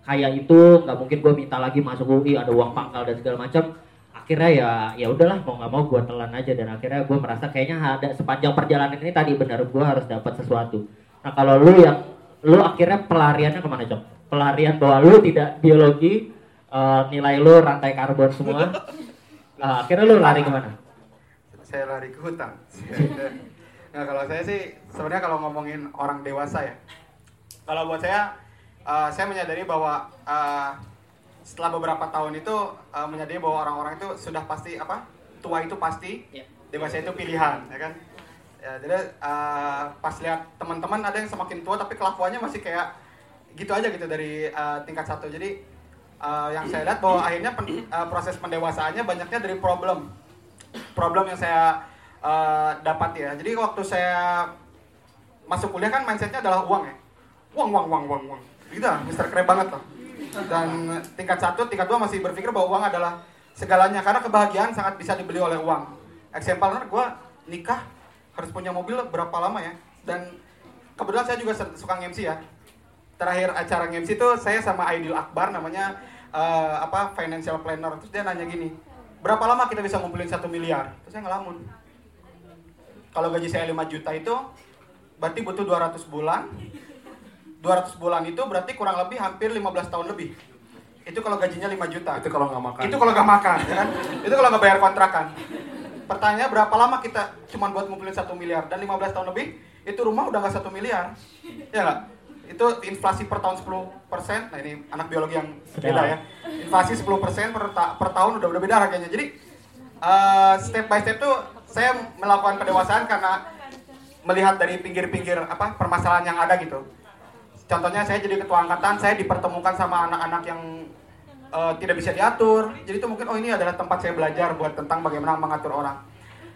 kaya itu nggak mungkin gue minta lagi masuk UI ada uang pangkal dan segala macam. Akhirnya ya ya udahlah mau nggak mau gue telan aja. Dan akhirnya gue merasa kayaknya ada sepanjang perjalanan ini tadi benar gue harus dapat sesuatu. Nah kalau lu yang lu akhirnya pelariannya ke mana cok? Pelarian bahwa lu tidak biologi eh, nilai lu rantai karbon semua eh, akhirnya lu lari ke mana Saya lari ke hutan. nah kalau saya sih sebenarnya kalau ngomongin orang dewasa ya, Kalau buat saya, uh, saya menyadari bahwa uh, setelah beberapa tahun itu uh, menyadari bahwa orang-orang itu sudah pasti apa tua itu pasti, Iya. dewasa itu pilihan, ya kan? Ya, jadi uh, pas lihat teman-teman ada yang semakin tua tapi kelakuannya masih kayak gitu aja gitu dari uh, tingkat satu. Jadi uh, yang saya lihat bahwa akhirnya pen- uh, proses pendewasaannya banyaknya dari problem, problem yang saya uh, dapat ya. Jadi waktu saya masuk kuliah kan mindsetnya adalah uang ya, uang uang uang uang uang. Gitu, Mister keren banget loh. Dan tingkat satu, tingkat dua masih berpikir bahwa uang adalah segalanya karena kebahagiaan sangat bisa dibeli oleh uang. Example, gue nikah harus punya mobil berapa lama ya? Dan kebetulan saya juga suka MC ya. Terakhir acara MC itu saya sama Aidil Akbar namanya eh, apa financial planner. Terus dia nanya gini, berapa lama kita bisa ngumpulin satu miliar? Terus saya ngelamun. Kalau gaji saya 5 juta itu berarti butuh 200 bulan. 200 bulan itu berarti kurang lebih hampir 15 tahun lebih. Itu kalau gajinya 5 juta. Itu kalau nggak makan. Itu kalau nggak makan, ya kan? Itu kalau nggak bayar kontrakan. Pertanyaannya berapa lama kita cuma buat ngumpulin satu miliar dan 15 tahun lebih itu rumah udah nggak satu miliar, ya nggak? Itu inflasi per tahun 10 persen. Nah ini anak biologi yang beda ya. Inflasi 10 persen per, ta- per tahun udah udah beda harganya. Jadi eh, step by step tuh saya melakukan pendewasaan karena melihat dari pinggir-pinggir apa permasalahan yang ada gitu. Contohnya saya jadi ketua angkatan, saya dipertemukan sama anak-anak yang eh, tidak bisa diatur. Jadi itu mungkin oh ini adalah tempat saya belajar buat tentang bagaimana mengatur orang.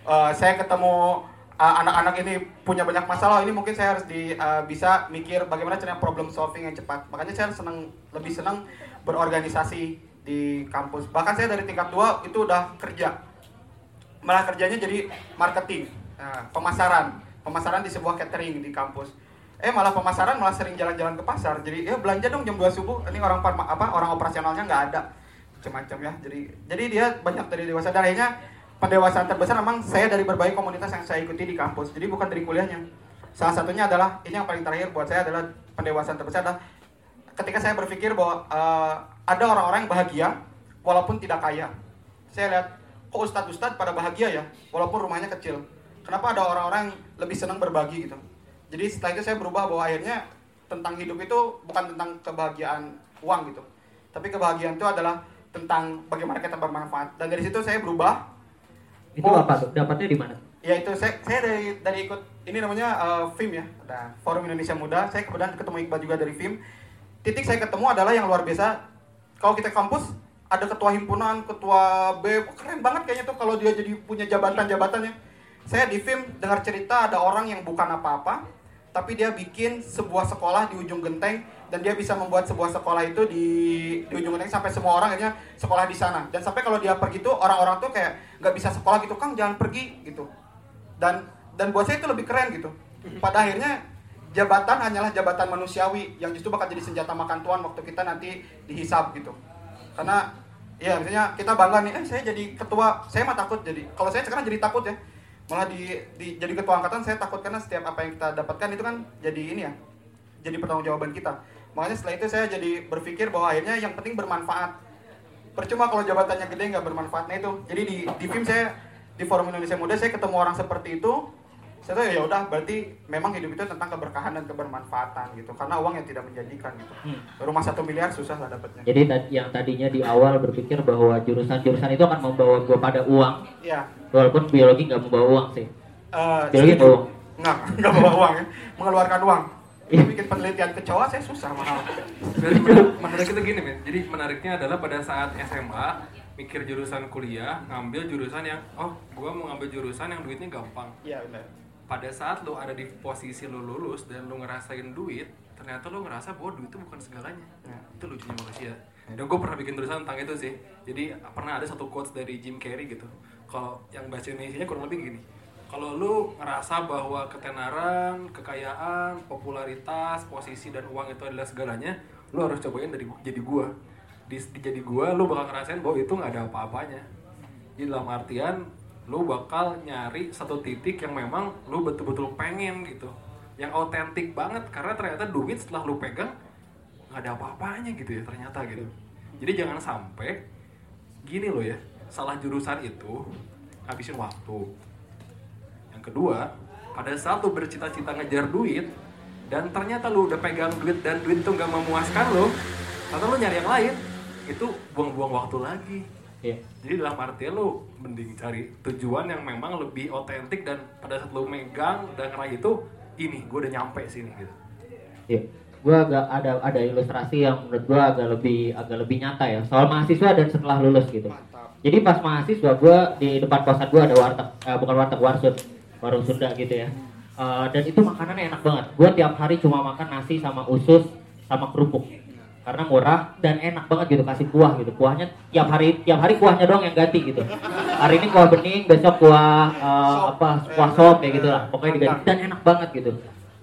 Eh, saya ketemu eh, anak-anak ini punya banyak masalah, ini mungkin saya harus di, eh, bisa mikir bagaimana caranya problem solving yang cepat. Makanya saya senang lebih senang berorganisasi di kampus. Bahkan saya dari tingkat 2 itu udah kerja. Malah kerjanya jadi marketing, nah, pemasaran, pemasaran di sebuah catering di kampus. Eh malah pemasaran malah sering jalan-jalan ke pasar. Jadi ya belanja dong jam 2 subuh. Ini orang parma, apa orang operasionalnya nggak ada. Macam-macam ya. Jadi jadi dia banyak dari dewasa. Dan akhirnya pendewasaan terbesar memang saya dari berbagai komunitas yang saya ikuti di kampus. Jadi bukan dari kuliahnya. Salah satunya adalah ini yang paling terakhir buat saya adalah pendewasaan terbesar adalah ketika saya berpikir bahwa eh, ada orang-orang yang bahagia walaupun tidak kaya. Saya lihat kok ustadz-ustadz pada bahagia ya walaupun rumahnya kecil? Kenapa ada orang-orang yang lebih senang berbagi gitu? Jadi setelah itu saya berubah bahwa akhirnya tentang hidup itu bukan tentang kebahagiaan uang gitu. Tapi kebahagiaan itu adalah tentang bagaimana kita bermanfaat. Dan dari situ saya berubah Itu Oh. apa tuh? Dapatnya di mana? ya itu saya, saya dari dari ikut ini namanya eh, FIM ya ada Forum Indonesia Muda saya kemudian ketemu Iqbal juga dari FIM titik saya ketemu adalah yang luar biasa kalau kita kampus ada ketua himpunan ketua B keren banget kayaknya tuh kalau dia jadi punya jabatan jabatannya saya di FIM dengar cerita ada orang yang bukan apa-apa tapi dia bikin sebuah sekolah di ujung genteng dan dia bisa membuat sebuah sekolah itu di di ujung genteng sampai semua orang akhirnya sekolah di sana. Dan sampai kalau dia pergi tuh orang-orang tuh kayak nggak bisa sekolah gitu kang jangan pergi gitu. Dan dan buat saya itu lebih keren gitu. Pada akhirnya jabatan hanyalah jabatan manusiawi yang justru bakal jadi senjata makan tuan waktu kita nanti dihisap gitu. Karena ya misalnya kita bangga nih eh saya jadi ketua. Saya mah takut jadi kalau saya sekarang jadi takut ya malah di, di jadi ketua angkatan saya takut karena setiap apa yang kita dapatkan itu kan jadi ini ya jadi pertanggungjawaban kita. Makanya setelah itu saya jadi berpikir bahwa akhirnya yang penting bermanfaat. Percuma kalau jabatannya gede nggak bermanfaat. Nah itu. Jadi di di film saya di forum Indonesia Muda saya ketemu orang seperti itu saya tahu ya udah berarti memang hidup itu tentang keberkahan dan kebermanfaatan gitu karena uang yang tidak menjanjikan gitu Hmm. rumah satu miliar susah lah dapatnya Jadi yang tadinya di awal berpikir bahwa jurusan-jurusan itu akan membawa gue pada uang, ya walaupun biologi nggak membawa uang sih. eh, Biologi bawa. nggak nggak bawa uang ya mengeluarkan uang Iya. bikin penelitian kecoa saya susah mahal Jadi men- menarik itu gini men. Jadi menariknya adalah pada saat SMA mikir jurusan kuliah, ngambil jurusan yang oh gua mau ngambil jurusan yang duitnya gampang. iya benar Pada saat lo ada di posisi lo lulus dan lo ngerasain duit, ternyata lo ngerasa bahwa duit itu bukan segalanya. Ya. Itu lucunya manusia. Dan gue pernah bikin tulisan tentang itu sih. Jadi pernah ada satu quotes dari Jim Carrey gitu. Kalau yang bahasa Indonesia kurang lebih gini. Kalau lu ngerasa bahwa ketenaran, kekayaan, popularitas, posisi dan uang itu adalah segalanya, lu harus cobain dari jadi gua. Di, di jadi gua, lu bakal ngerasain bahwa itu nggak ada apa-apanya. Jadi dalam artian, lu bakal nyari satu titik yang memang lu betul-betul pengen gitu. Yang autentik banget karena ternyata duit setelah lu pegang nggak ada apa-apanya gitu ya ternyata gitu. Jadi jangan sampai gini loh ya, salah jurusan itu habisin waktu. Yang kedua, pada saat lu bercita-cita ngejar duit, dan ternyata lu udah pegang duit dan duit itu nggak memuaskan lo atau lu nyari yang lain itu buang-buang waktu lagi Iya. jadi dalam artian lu mending cari tujuan yang memang lebih otentik dan pada saat lu megang dan ngeraih itu ini gue udah nyampe sini gitu Iya. Gue agak ada ada ilustrasi yang menurut gue agak lebih agak lebih nyata ya soal mahasiswa dan setelah lulus gitu. Mantap. Jadi pas mahasiswa gue di depan kosan gue ada warteg, eh, bukan warteg warsun, warung Sunda gitu ya. Eh, dan itu makanannya enak banget. Gue tiap hari cuma makan nasi sama usus sama kerupuk karena murah dan enak banget gitu kasih kuah gitu. Kuahnya tiap hari tiap hari kuahnya doang yang ganti gitu. Hari ini kuah bening besok kuah eh, Sop. apa kuah sop kayak gitu lah. Pokoknya diganti. dan enak banget gitu.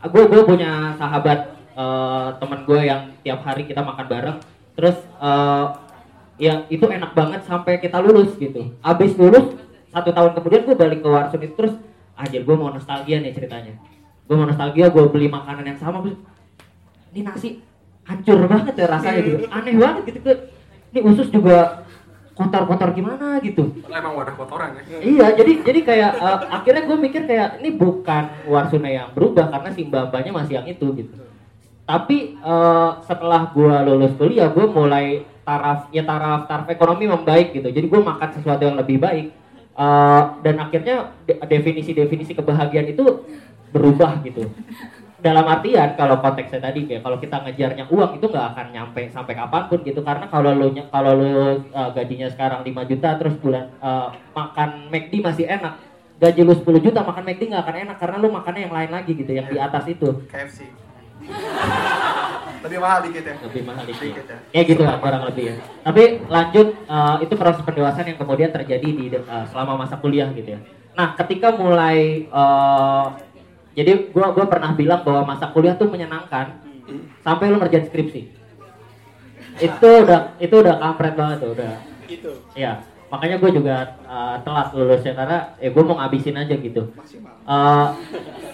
Gue gue punya sahabat eh, teman gue yang tiap hari kita makan bareng. Terus eh, ya itu enak banget sampai kita lulus gitu. Abis lulus satu tahun kemudian gue balik ke warsun itu terus aja gue mau nostalgia nih ceritanya. Gue mau nostalgia gue beli makanan yang sama. Ini nasi hancur banget ya rasanya gitu. Aneh banget gitu ini usus juga kotor-kotor gimana gitu. Padahal emang wadah kotoran ya. Iya, jadi jadi kayak eh, akhirnya gue mikir kayak ini bukan Warsuna yang berubah karena si mbak-mbaknya masih yang itu gitu. Tapi eh, setelah gue lulus kuliah, gue mulai taraf ya taraf taraf ekonomi membaik gitu. Jadi gue makan sesuatu yang lebih baik. Eh, dan akhirnya de- definisi-definisi kebahagiaan itu berubah gitu. Dalam artian kalau konteksnya tadi kayak kalau kita ngejarnya uang itu nggak akan nyampe sampai kapan pun gitu karena kalau ny- kalau lu uh, gajinya sekarang 5 juta terus bulan uh, makan McD masih enak gaji lu 10 juta makan McD nggak akan enak karena lu makannya yang lain lagi gitu yang di atas itu KFC. Lebih mahal dikit ya. lebih mahal dikit Dikit ya. ya gitu lah kurang lebih ya tapi lanjut uh, itu proses pendewasaan yang kemudian terjadi di uh, selama masa kuliah gitu ya nah ketika mulai uh, jadi gua gua pernah bilang bahwa masa kuliah tuh menyenangkan sampai lu ngerjain skripsi itu udah itu udah kampret banget tuh udah Gitu. ya makanya gue juga uh, telat lulusnya karena ya gue mau ngabisin aja gitu Maksimal. Eh,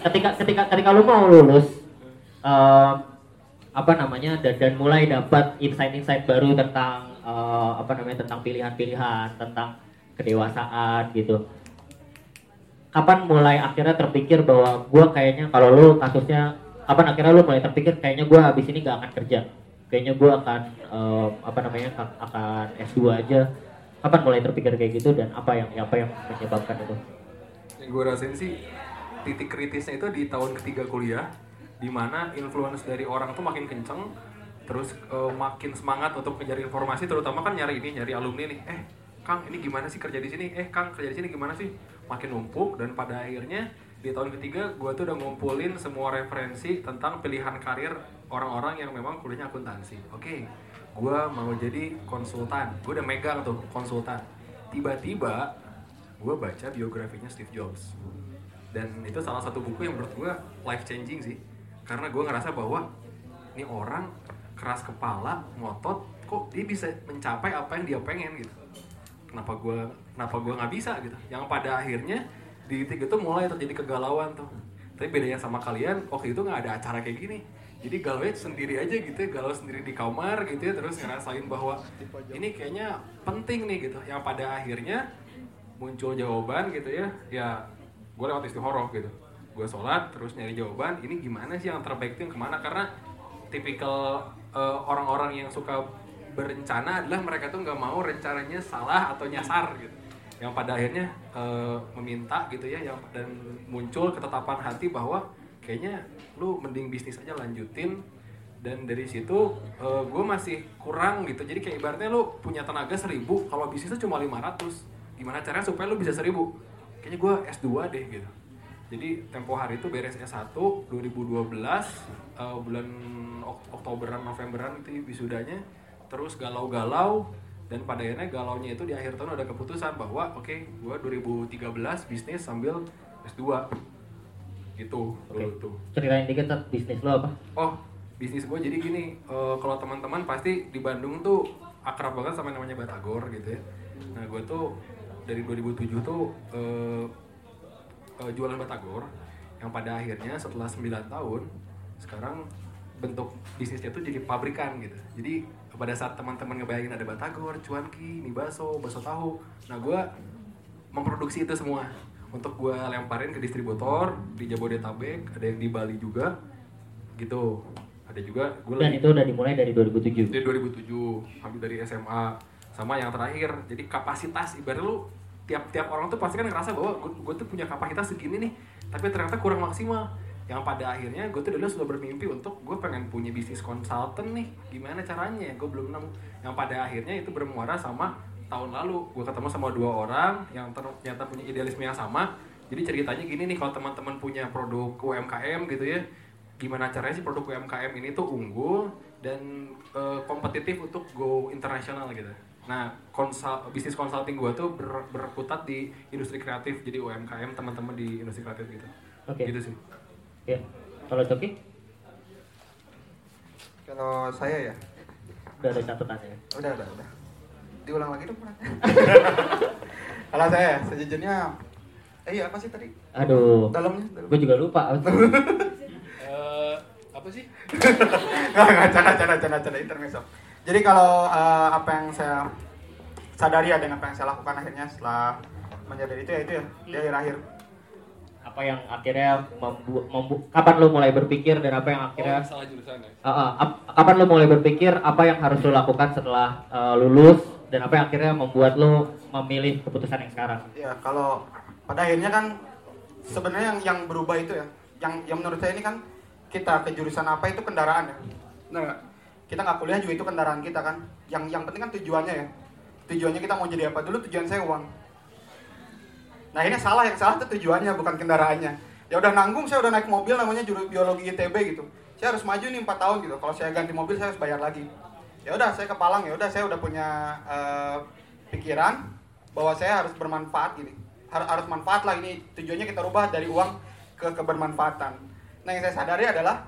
ketika ketika ketika lu mau lulus eh, apa namanya dan, dan mulai dapat insight-insight baru tentang eh, apa namanya tentang pilihan-pilihan tentang kedewasaan gitu kapan mulai akhirnya terpikir bahwa gua kayaknya kalau lu kasusnya kapan akhirnya lu mulai terpikir kayaknya gua habis ini gak akan kerja? Kayaknya gua akan eh, apa namanya ak- akan S2 aja. Kapan mulai terpikir kayak gitu dan apa yang apa yang menyebabkan itu? Yang gue rasain sih titik kritisnya itu di tahun ketiga kuliah di mana influence dari orang tuh makin kenceng terus eh, makin semangat untuk mencari informasi terutama kan nyari ini nyari alumni nih. Eh Kang ini gimana sih kerja di sini? Eh Kang kerja di sini gimana sih makin numpuk dan pada akhirnya di tahun ketiga gue tuh udah ngumpulin semua referensi tentang pilihan karir orang-orang yang memang kuliahnya akuntansi. Oke gue mau jadi konsultan. Gue udah megang tuh konsultan. Tiba-tiba gue baca biografinya Steve Jobs. Dan itu salah satu buku yang menurut gue life changing sih. Karena gue ngerasa bahwa ini orang keras kepala ngotot kok dia bisa mencapai apa yang dia pengen gitu kenapa gue kenapa gue nggak bisa gitu. Yang pada akhirnya di titik itu mulai terjadi kegalauan tuh. Tapi bedanya sama kalian waktu itu nggak ada acara kayak gini. Jadi galau sendiri aja gitu ya galau sendiri di kamar gitu ya terus ngerasain bahwa ini kayaknya penting nih gitu. Yang pada akhirnya muncul jawaban gitu ya ya gue lewat istihoroh gitu. Gue sholat terus nyari jawaban ini gimana sih yang terbaik itu yang ke mana? Karena tipikal eh, orang-orang yang suka berencana adalah mereka tuh nggak mau rencananya salah atau nyasar gitu. Yang pada akhirnya eh, meminta gitu ya yang dan muncul ketetapan hati bahwa kayaknya lu mending bisnis aja lanjutin. Dan dari situ gue masih kurang gitu. Jadi kayak ibaratnya lu punya tenaga seribu kalau bisnis tuh cuma 500 gimana caranya supaya lu bisa seribu? Kayaknya gue S2 deh gitu. Jadi tempo hari itu beres S1 2012 eh, bulan Ok- Oktoberan Novemberan itu wisudanya terus galau-galau dan pada akhirnya galaunya itu di akhir tahun ada keputusan bahwa oke gue 2013 bisnis sambil S2 gitu Oke. dulu tuh ceritain dikit Tat, bisnis lo apa Oh, bisnis gue jadi gini, eh, kalau teman-teman pasti di Bandung tuh akrab banget sama namanya Batagor gitu ya. Nah, gue tuh dari 2007 tuh eh, eh, jualan Batagor yang pada akhirnya setelah 9 tahun sekarang bentuk bisnisnya tuh jadi pabrikan gitu. Jadi pada saat teman-teman ngebayangin ada Batagor, cuanki, mie baso, baso tahu. Nah, gue memproduksi itu semua untuk gue lemparin ke distributor di Jabodetabek, ada yang di Bali juga gitu ada juga gue Dan itu udah dimulai dari 2007. dari 2007 ambil dari SMA sama yang terakhir jadi kapasitas ibarat lu tiap-tiap orang tuh pasti kan ngerasa bahwa gue tuh punya kapasitas segini nih tapi ternyata kurang maksimal yang pada akhirnya gue tuh dulu sudah bermimpi untuk gue pengen punya bisnis konsultan nih gimana caranya gue belum nemu yang pada akhirnya itu bermuara sama tahun lalu gue ketemu sama dua orang yang ternyata punya idealisme yang sama jadi ceritanya gini nih kalau teman-teman punya produk UMKM gitu ya gimana caranya sih produk UMKM ini tuh unggul dan eh, kompetitif untuk go internasional gitu. Nah, konsul, bisnis consulting gue tuh ber, berkutat di industri kreatif, jadi UMKM teman-teman di industri kreatif gitu. Oke. Gitu sih. Ya. Kalau Coki Kalau saya ya, udah ada catatannya. udah udah udah. Diulang lagi dong. Kalau saya sejujurnya, eh iya apa sih tadi? Aduh. Dalamnya? Dalam. Gue juga lupa. Eh, apa sih? Nggak, nggak, canda, canda, canda, canda, intermezzo. Jadi kalau eh, apa yang saya sadari ya dengan apa yang saya lakukan akhirnya setelah menjadi itu ya itu ya di akhir-akhir. Apa yang akhirnya membu membu- kapan lu mulai berpikir dan apa yang akhirnya Oh, salah jurusan ya. Uh, uh, ap- kapan lu mulai berpikir apa yang harus lu lakukan setelah uh, lulus dan apa yang akhirnya membuat lu memilih keputusan yang sekarang? Ya kalau pada akhirnya kan sebenarnya yang yang berubah itu ya, yang yang menurut saya ini kan kita ke jurusan apa itu kendaraan ya. Nah, kita nggak kuliah juga itu kendaraan kita kan. Yang yang penting kan tujuannya ya. Tujuannya kita mau jadi apa dulu tujuan saya uang. Nah ini salah yang salah itu tujuannya bukan kendaraannya. Ya udah nanggung saya udah naik mobil namanya juru biologi ITB gitu. Saya harus maju nih 4 tahun gitu. Kalau saya ganti mobil saya harus bayar lagi. Ya udah saya ke Palang ya udah saya udah punya eh, pikiran bahwa saya harus bermanfaat gini. Harus harus manfaat lah ini tujuannya kita rubah dari uang ke kebermanfaatan. Nah yang saya sadari adalah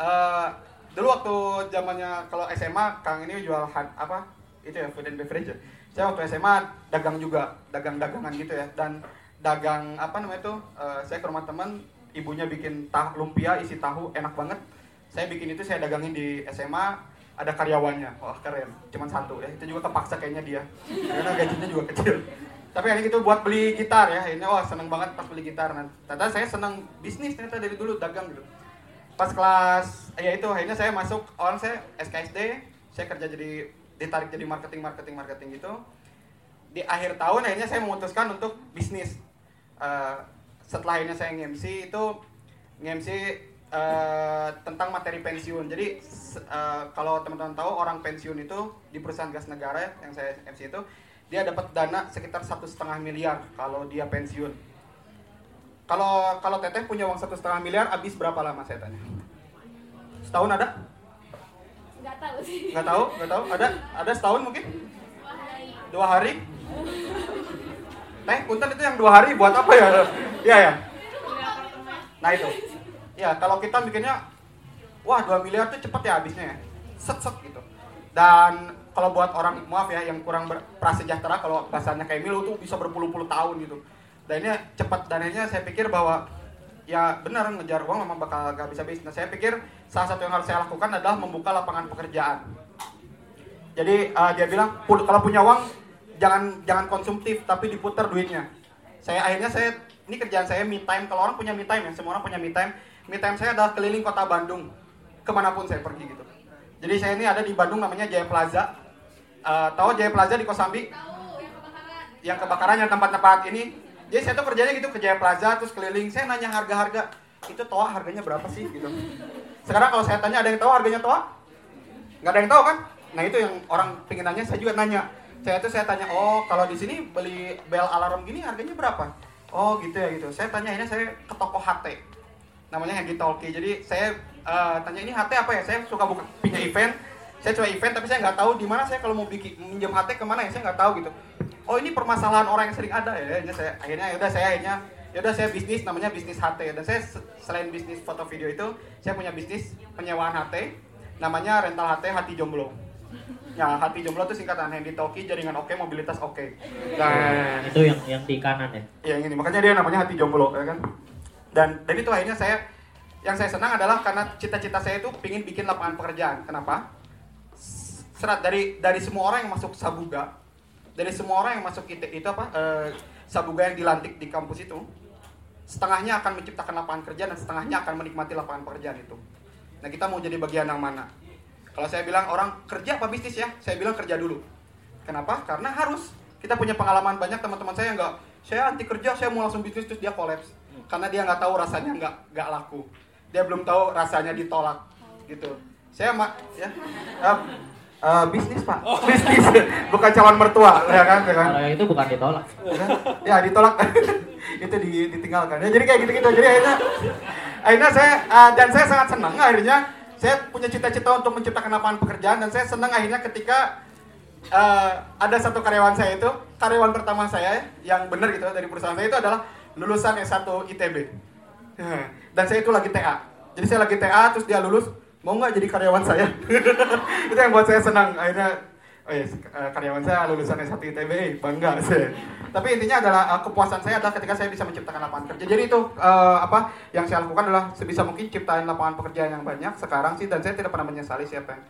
eh, dulu waktu zamannya kalau SMA Kang ini jual apa itu ya food and beverage ya. Saya waktu SMA dagang juga, dagang-dagangan gitu ya dan dagang apa namanya itu eh, saya ke rumah teman ibunya bikin tah lumpia isi tahu enak banget. Saya bikin itu saya dagangin di SMA ada karyawannya. Wah, keren. Cuman satu ya. Itu juga kepaksa kayaknya dia. Karena gajinya juga kecil. Tapi akhirnya gitu buat beli gitar ya. Akhirnya wah seneng banget pas beli gitar. Nah, ternyata saya seneng bisnis ternyata dari dulu dagang gitu pas kelas ya itu akhirnya saya masuk awal saya SKSD saya kerja jadi ditarik jadi marketing marketing marketing gitu. Di akhir tahun akhirnya saya memutuskan untuk bisnis. Eh, setelah akhirnya saya nge-MC itu nge-MC eh, tentang materi pensiun. Jadi eh, kalau teman-teman tahu orang pensiun itu di perusahaan gas negara yang saya MC itu dia dapat dana sekitar satu setengah miliar kalau dia pensiun. Kalau kalau teteh punya uang satu setengah miliar habis berapa lama saya tanya? Setahun ada Nggak tahu sih. nggak tahu nggak tahu. Ada ada setahun mungkin? Dua hari. Teh punten itu yang dua hari buat apa ya? Iya ya? Nah itu. Ya kalau kita bikinnya wah 2 miliar tuh cepet ya habisnya ya. Set set gitu. Dan kalau buat orang maaf ya yang kurang prasejahtera kalau bahasanya kayak Milo tuh bisa berpuluh-puluh tahun gitu. Dan ini cepat dan saya pikir bahwa ya benar ngejar uang memang bakal gak bisa bisnis. Nah, saya pikir salah satu yang harus saya lakukan adalah membuka lapangan pekerjaan. Jadi eh, dia bilang "Pul- kalau punya uang jangan jangan konsumtif tapi diputar duitnya. Saya akhirnya saya ini kerjaan saya me time. Kalau orang punya me time ya, semua orang punya me time. Me time saya adalah keliling kota Bandung ke mana pun saya pergi gitu. Jadi saya ini ada di Bandung namanya Jaya Plaza. Eh, tahu Jaya Plaza di Kosambi? Tahu yang kebakaran. yang kebakaran yang tempat-tempat ini jadi saya tuh kerjanya gitu ke Jaya Plaza terus keliling saya nanya harga-harga itu toa harganya berapa sih gitu sekarang kalau saya tanya ada yang tahu harganya toa? Nggak ada yang tahu kan? Nah itu yang orang pengen nanya. Saya juga nanya. Saya tuh saya tanya oh kalau di sini beli bel alarm gini harganya berapa? Oh gitu ya gitu. Saya tanya ini saya ke toko HT namanya Hagi Talkie. Jadi saya eh, tanya ini HT apa ya? Saya suka buka punya event. Saya coba event tapi saya nggak tahu di mana. Saya kalau mau bikin minjem HT ke mana ya saya nggak tahu gitu. Oh ini permasalahan orang yang sering ada ya. Akhirnya saya akhirnya ya udah saya akhirnya ya udah saya bisnis namanya bisnis HT dan saya se- selain bisnis foto video itu saya punya bisnis penyewaan HT namanya rental HT Hati Jomblo. Ya Hati Jomblo itu singkatan. Handy Talkie jaringan oke mobilitas oke. Dan itu yang yang di kanan ya. yang ini. Makanya dia namanya hati jomblo ya kan? Dan dan itu akhirnya saya yang saya senang adalah karena cita-cita saya itu pingin bikin lapangan pekerjaan. Kenapa? Serat dari dari semua orang yang masuk Sabuga dari semua orang yang masuk IT itu apa eh, Sabuga yang dilantik di kampus itu setengahnya akan menciptakan lapangan kerja dan setengahnya akan menikmati lapangan pekerjaan itu Nah kita mau jadi bagian yang mana? Kalau saya bilang orang kerja apa bisnis ya, saya bilang kerja dulu. Kenapa? Karena harus. Kita punya pengalaman banyak teman-teman saya nggak, saya anti kerja, saya mau langsung bisnis terus dia kolaps. Karena dia nggak tahu rasanya nggak nggak laku. Dia belum tahu rasanya ditolak gitu. Saya mak ya eh, eh, bisnis pak, bisnis. Bukan calon mertua ya kan, ya kan? Kalau yang itu bukan ditolak. ya ditolak. Itu di, ditinggalkan. Ya jadi kayak gitu-gitu. Jadi akhirnya akhirnya saya uh, dan saya sangat senang akhirnya. Saya punya cita-cita untuk menciptakan lapangan pekerjaan dan saya senang akhirnya ketika uh, ada satu karyawan saya itu karyawan pertama saya yang benar gitu dari perusahaan saya itu adalah lulusan S1 ITB dan saya itu lagi TA jadi saya lagi TA terus dia lulus mau nggak jadi karyawan saya itu yang buat saya senang akhirnya Oh iya, eh, karyawan saya lulusan S1 ITB, bangga saya. Tapi intinya adalah eh, kepuasan saya adalah ketika saya bisa menciptakan lapangan kerja. Jadi itu eh, apa yang saya lakukan adalah sebisa mungkin ciptain lapangan pekerjaan yang banyak sekarang sih dan saya tidak pernah menyesali siapa yang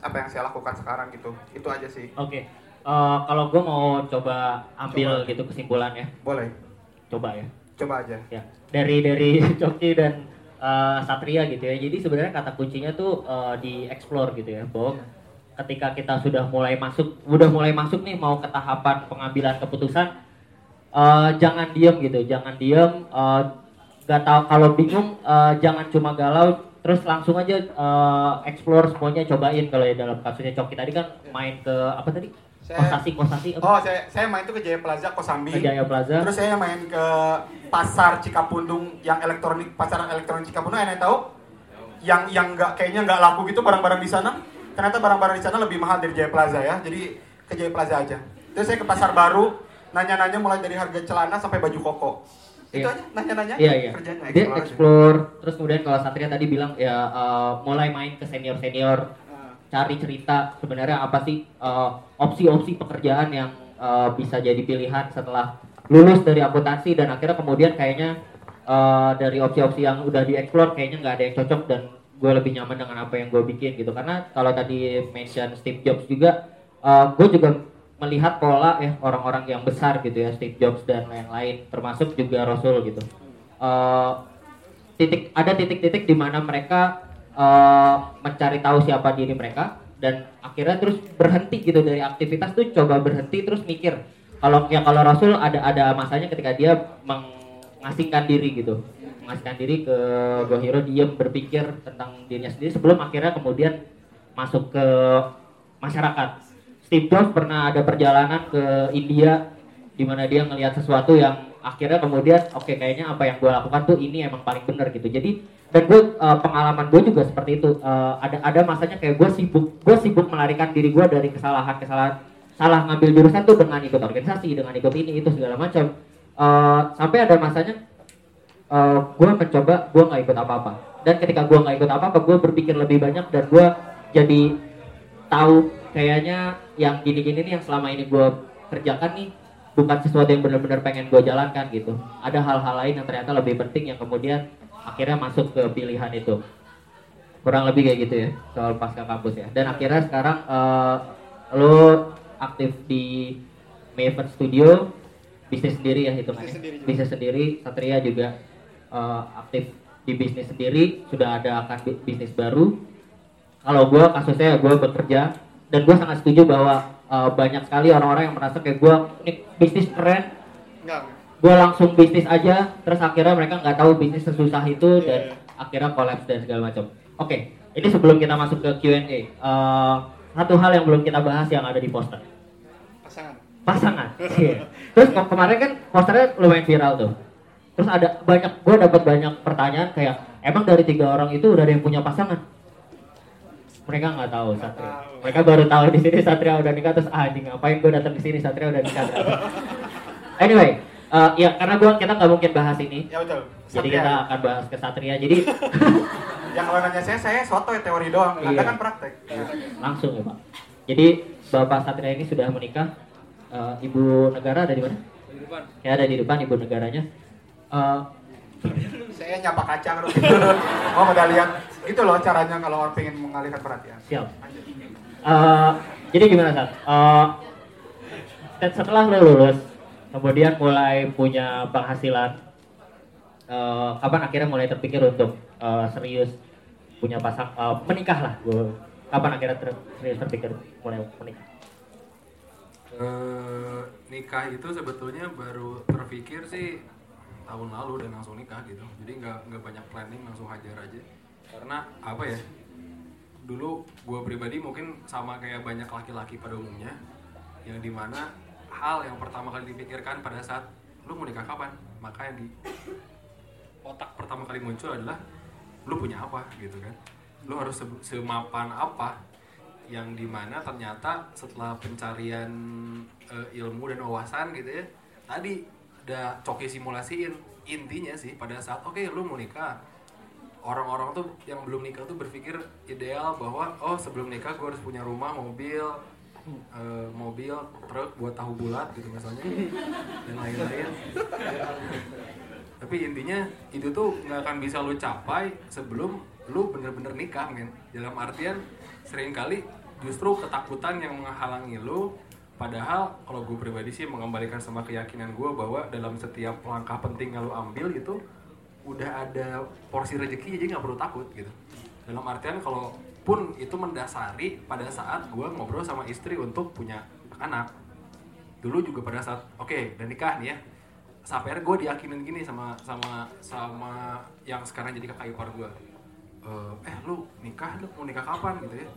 apa yang saya lakukan sekarang gitu. Itu aja sih. Oke. Eh, kalau gue mau coba ambil gitu kesimpulannya, Boleh. coba ya. Coba aja. ya dari dari Coki dan uh, Satria gitu ya. Jadi sebenarnya kata kuncinya tuh uh, di explore gitu ya bahwa ketika kita sudah mulai masuk udah mulai masuk nih mau ke tahapan pengambilan keputusan uh, jangan diem gitu jangan diem uh, gak tahu kalau bingung uh, jangan cuma galau terus langsung aja uh, explore semuanya cobain. Kalau ya dalam kasusnya Coki tadi kan main ke apa tadi Saya- kosasi kosasi? Oh, saya saya main itu ke Jaya Plaza Kosambi. ke Jaya Plaza Terus saya main ke pasar Cikapundung yang elektronik pasar elektronik Cikapundung yang tahu yang yang nggak kayaknya nggak laku gitu barang-barang di sana ternyata barang-barang di sana lebih mahal dari Jaya Plaza ya jadi ke Jaya Plaza aja terus saya ke pasar baru nanya-nanya mulai dari harga celana sampai baju koko itu Iya. aja nanya-nanya Iya iya. kerjanya Dia explore aja. Terus kemudian kalau Satria tadi bilang ya eh, mulai main ke senior senior, Nah, cari cerita sebenarnya apa sih eh, opsi-opsi pekerjaan yang eh, bisa jadi pilihan setelah lulus dari akuntansi dan akhirnya kemudian kayaknya eh, dari opsi-opsi yang udah dieksplor kayaknya nggak ada yang cocok dan gue lebih nyaman dengan apa yang gue bikin gitu. Karena kalau tadi mention Steve Jobs juga gue juga melihat pola ya orang-orang yang besar gitu ya Steve Jobs dan lain-lain termasuk juga Rasul gitu. Eh, titik ada titik-titik di mana mereka eh, mencari tahu siapa diri mereka dan akhirnya terus berhenti gitu dari aktivitas tuh coba berhenti terus mikir kalau ya kalau Rasul ada ada masanya ketika dia mengasingkan diri gitu mengasingkan diri ke Gohiro diem berpikir tentang dirinya sendiri sebelum akhirnya kemudian masuk ke masyarakat. Steve Jobs pernah ada perjalanan ke India di mana dia ngelihat sesuatu yang akhirnya kemudian oke kayaknya apa yang gue lakukan tuh ini emang paling benar gitu. Jadi dan gue eh, pengalaman gue juga seperti itu. Eh, ada ada masanya kayak gue sibuk gue sibuk melarikan diri gue dari kesalahan kesalahan salah ngambil jurusan tuh dengan ikut organisasi dengan ikut ini itu segala macam. Eh, sampai ada masanya gue mencoba gue nggak ikut apa-apa. Dan ketika gue nggak ikut apa-apa gue berpikir lebih banyak dan gue jadi tahu kayaknya yang gini-gini nih yang selama ini gue kerjakan nih bukan sesuatu yang benar-benar pengen gue jalankan gitu. Ada hal-hal lain yang ternyata lebih penting yang kemudian akhirnya masuk ke pilihan itu. Kurang lebih kayak gitu ya soal pasca kampus ya. Dan akhirnya sekarang eh, lo aktif di Maven Studio bisnis sendiri ya hitungannya. Bisnis sendiri juga. bisnis sendiri Satria juga eh, aktif di bisnis sendiri sudah ada akan bi- bisnis baru. Kalau gue kasusnya gue bekerja dan gue sangat setuju bahwa eh, banyak sekali orang-orang yang merasa kayak gue ini bisnis keren. Enggak. Gue langsung bisnis aja terus akhirnya mereka nggak tahu bisnis sesusah itu Iya, dan akhirnya kolaps dan segala macam. Oke ini sebelum kita masuk ke Q&A eh, satu hal yang belum kita bahas yang ada di poster. Pasangan. Pasangan Iya. terus ke- kemarin kan posternya lumayan viral tuh. Terus ada banyak gue dapat banyak pertanyaan kayak emang dari tiga orang itu udah ada yang punya pasangan mereka nggak tahu Satria. tahu. mereka baru tahu di sini Satria udah nikah terus ah, anjing ngapain gue datang ke sini? Satria udah nikah. Ternyata." anyway eh, ya karena gua kita nggak mungkin bahas ini. Ya betul. Jadi Satria. kita akan bahas ke Satria. Jadi yang kalau nanya saya saya soto ya teori doang. Anda Iya. kan praktek. Langsung ya pak. Jadi bapak Satria ini sudah menikah Eh, ibu negara ada di mana? Di depan. ya ada di depan ibu negaranya. Eh, saya nyapa kacang terus oh udah lihat gitu loh caranya kalau orang pengen mengalihkan perhatian. Siap. Eh, jadi gimana Sat? Eh, set- setelah lo lulus kemudian mulai punya penghasilan eh, kapan akhirnya mulai terpikir untuk eh, serius punya pasang eh, menikah lah gue kapan akhirnya ter- serius terpikir mulai menikah? Eh, nikah itu sebetulnya baru terpikir sih tahun lalu dan langsung nikah gitu. Jadi nggak nggak banyak planning langsung hajar aja karena apa ya dulu gue pribadi mungkin sama kayak banyak laki-laki pada umumnya yang di mana hal yang pertama kali dipikirkan pada saat lu mau nikah kapan maka yang di otak pertama kali muncul adalah lu punya apa? gitu kan. Lu harus se- semapan apa yang di mana ternyata setelah pencarian eh, ilmu dan wawasan gitu ya tadi udah coki simulasiin. Intinya sih pada saat oke lu mau nikah orang-orang tuh yang belum nikah tuh berpikir ideal bahwa oh sebelum nikah gue harus punya rumah mobil eh, mobil truk buat tahu bulat gitu misalnya dan lain-lain. Tapi intinya itu tuh nggak akan bisa lu capai sebelum lu bener-bener nikah men. Dalam artian sering kali justru ketakutan yang menghalangi lu padahal kalau gue pribadi sih mengembalikan sama keyakinan gue bahwa dalam setiap langkah penting yang lu ambil itu udah ada porsi rezeki jadi nggak perlu takut gitu. Dalam artian kalau pun itu mendasari pada saat gue ngobrol sama istri untuk punya anak. Dulu juga pada saat oke dan nikah nih ya. Sampai gue diyakinin gini sama sama sama yang sekarang jadi kakak ipar gue eh, eh lu nikah lu mau nikah kapan gitu ya.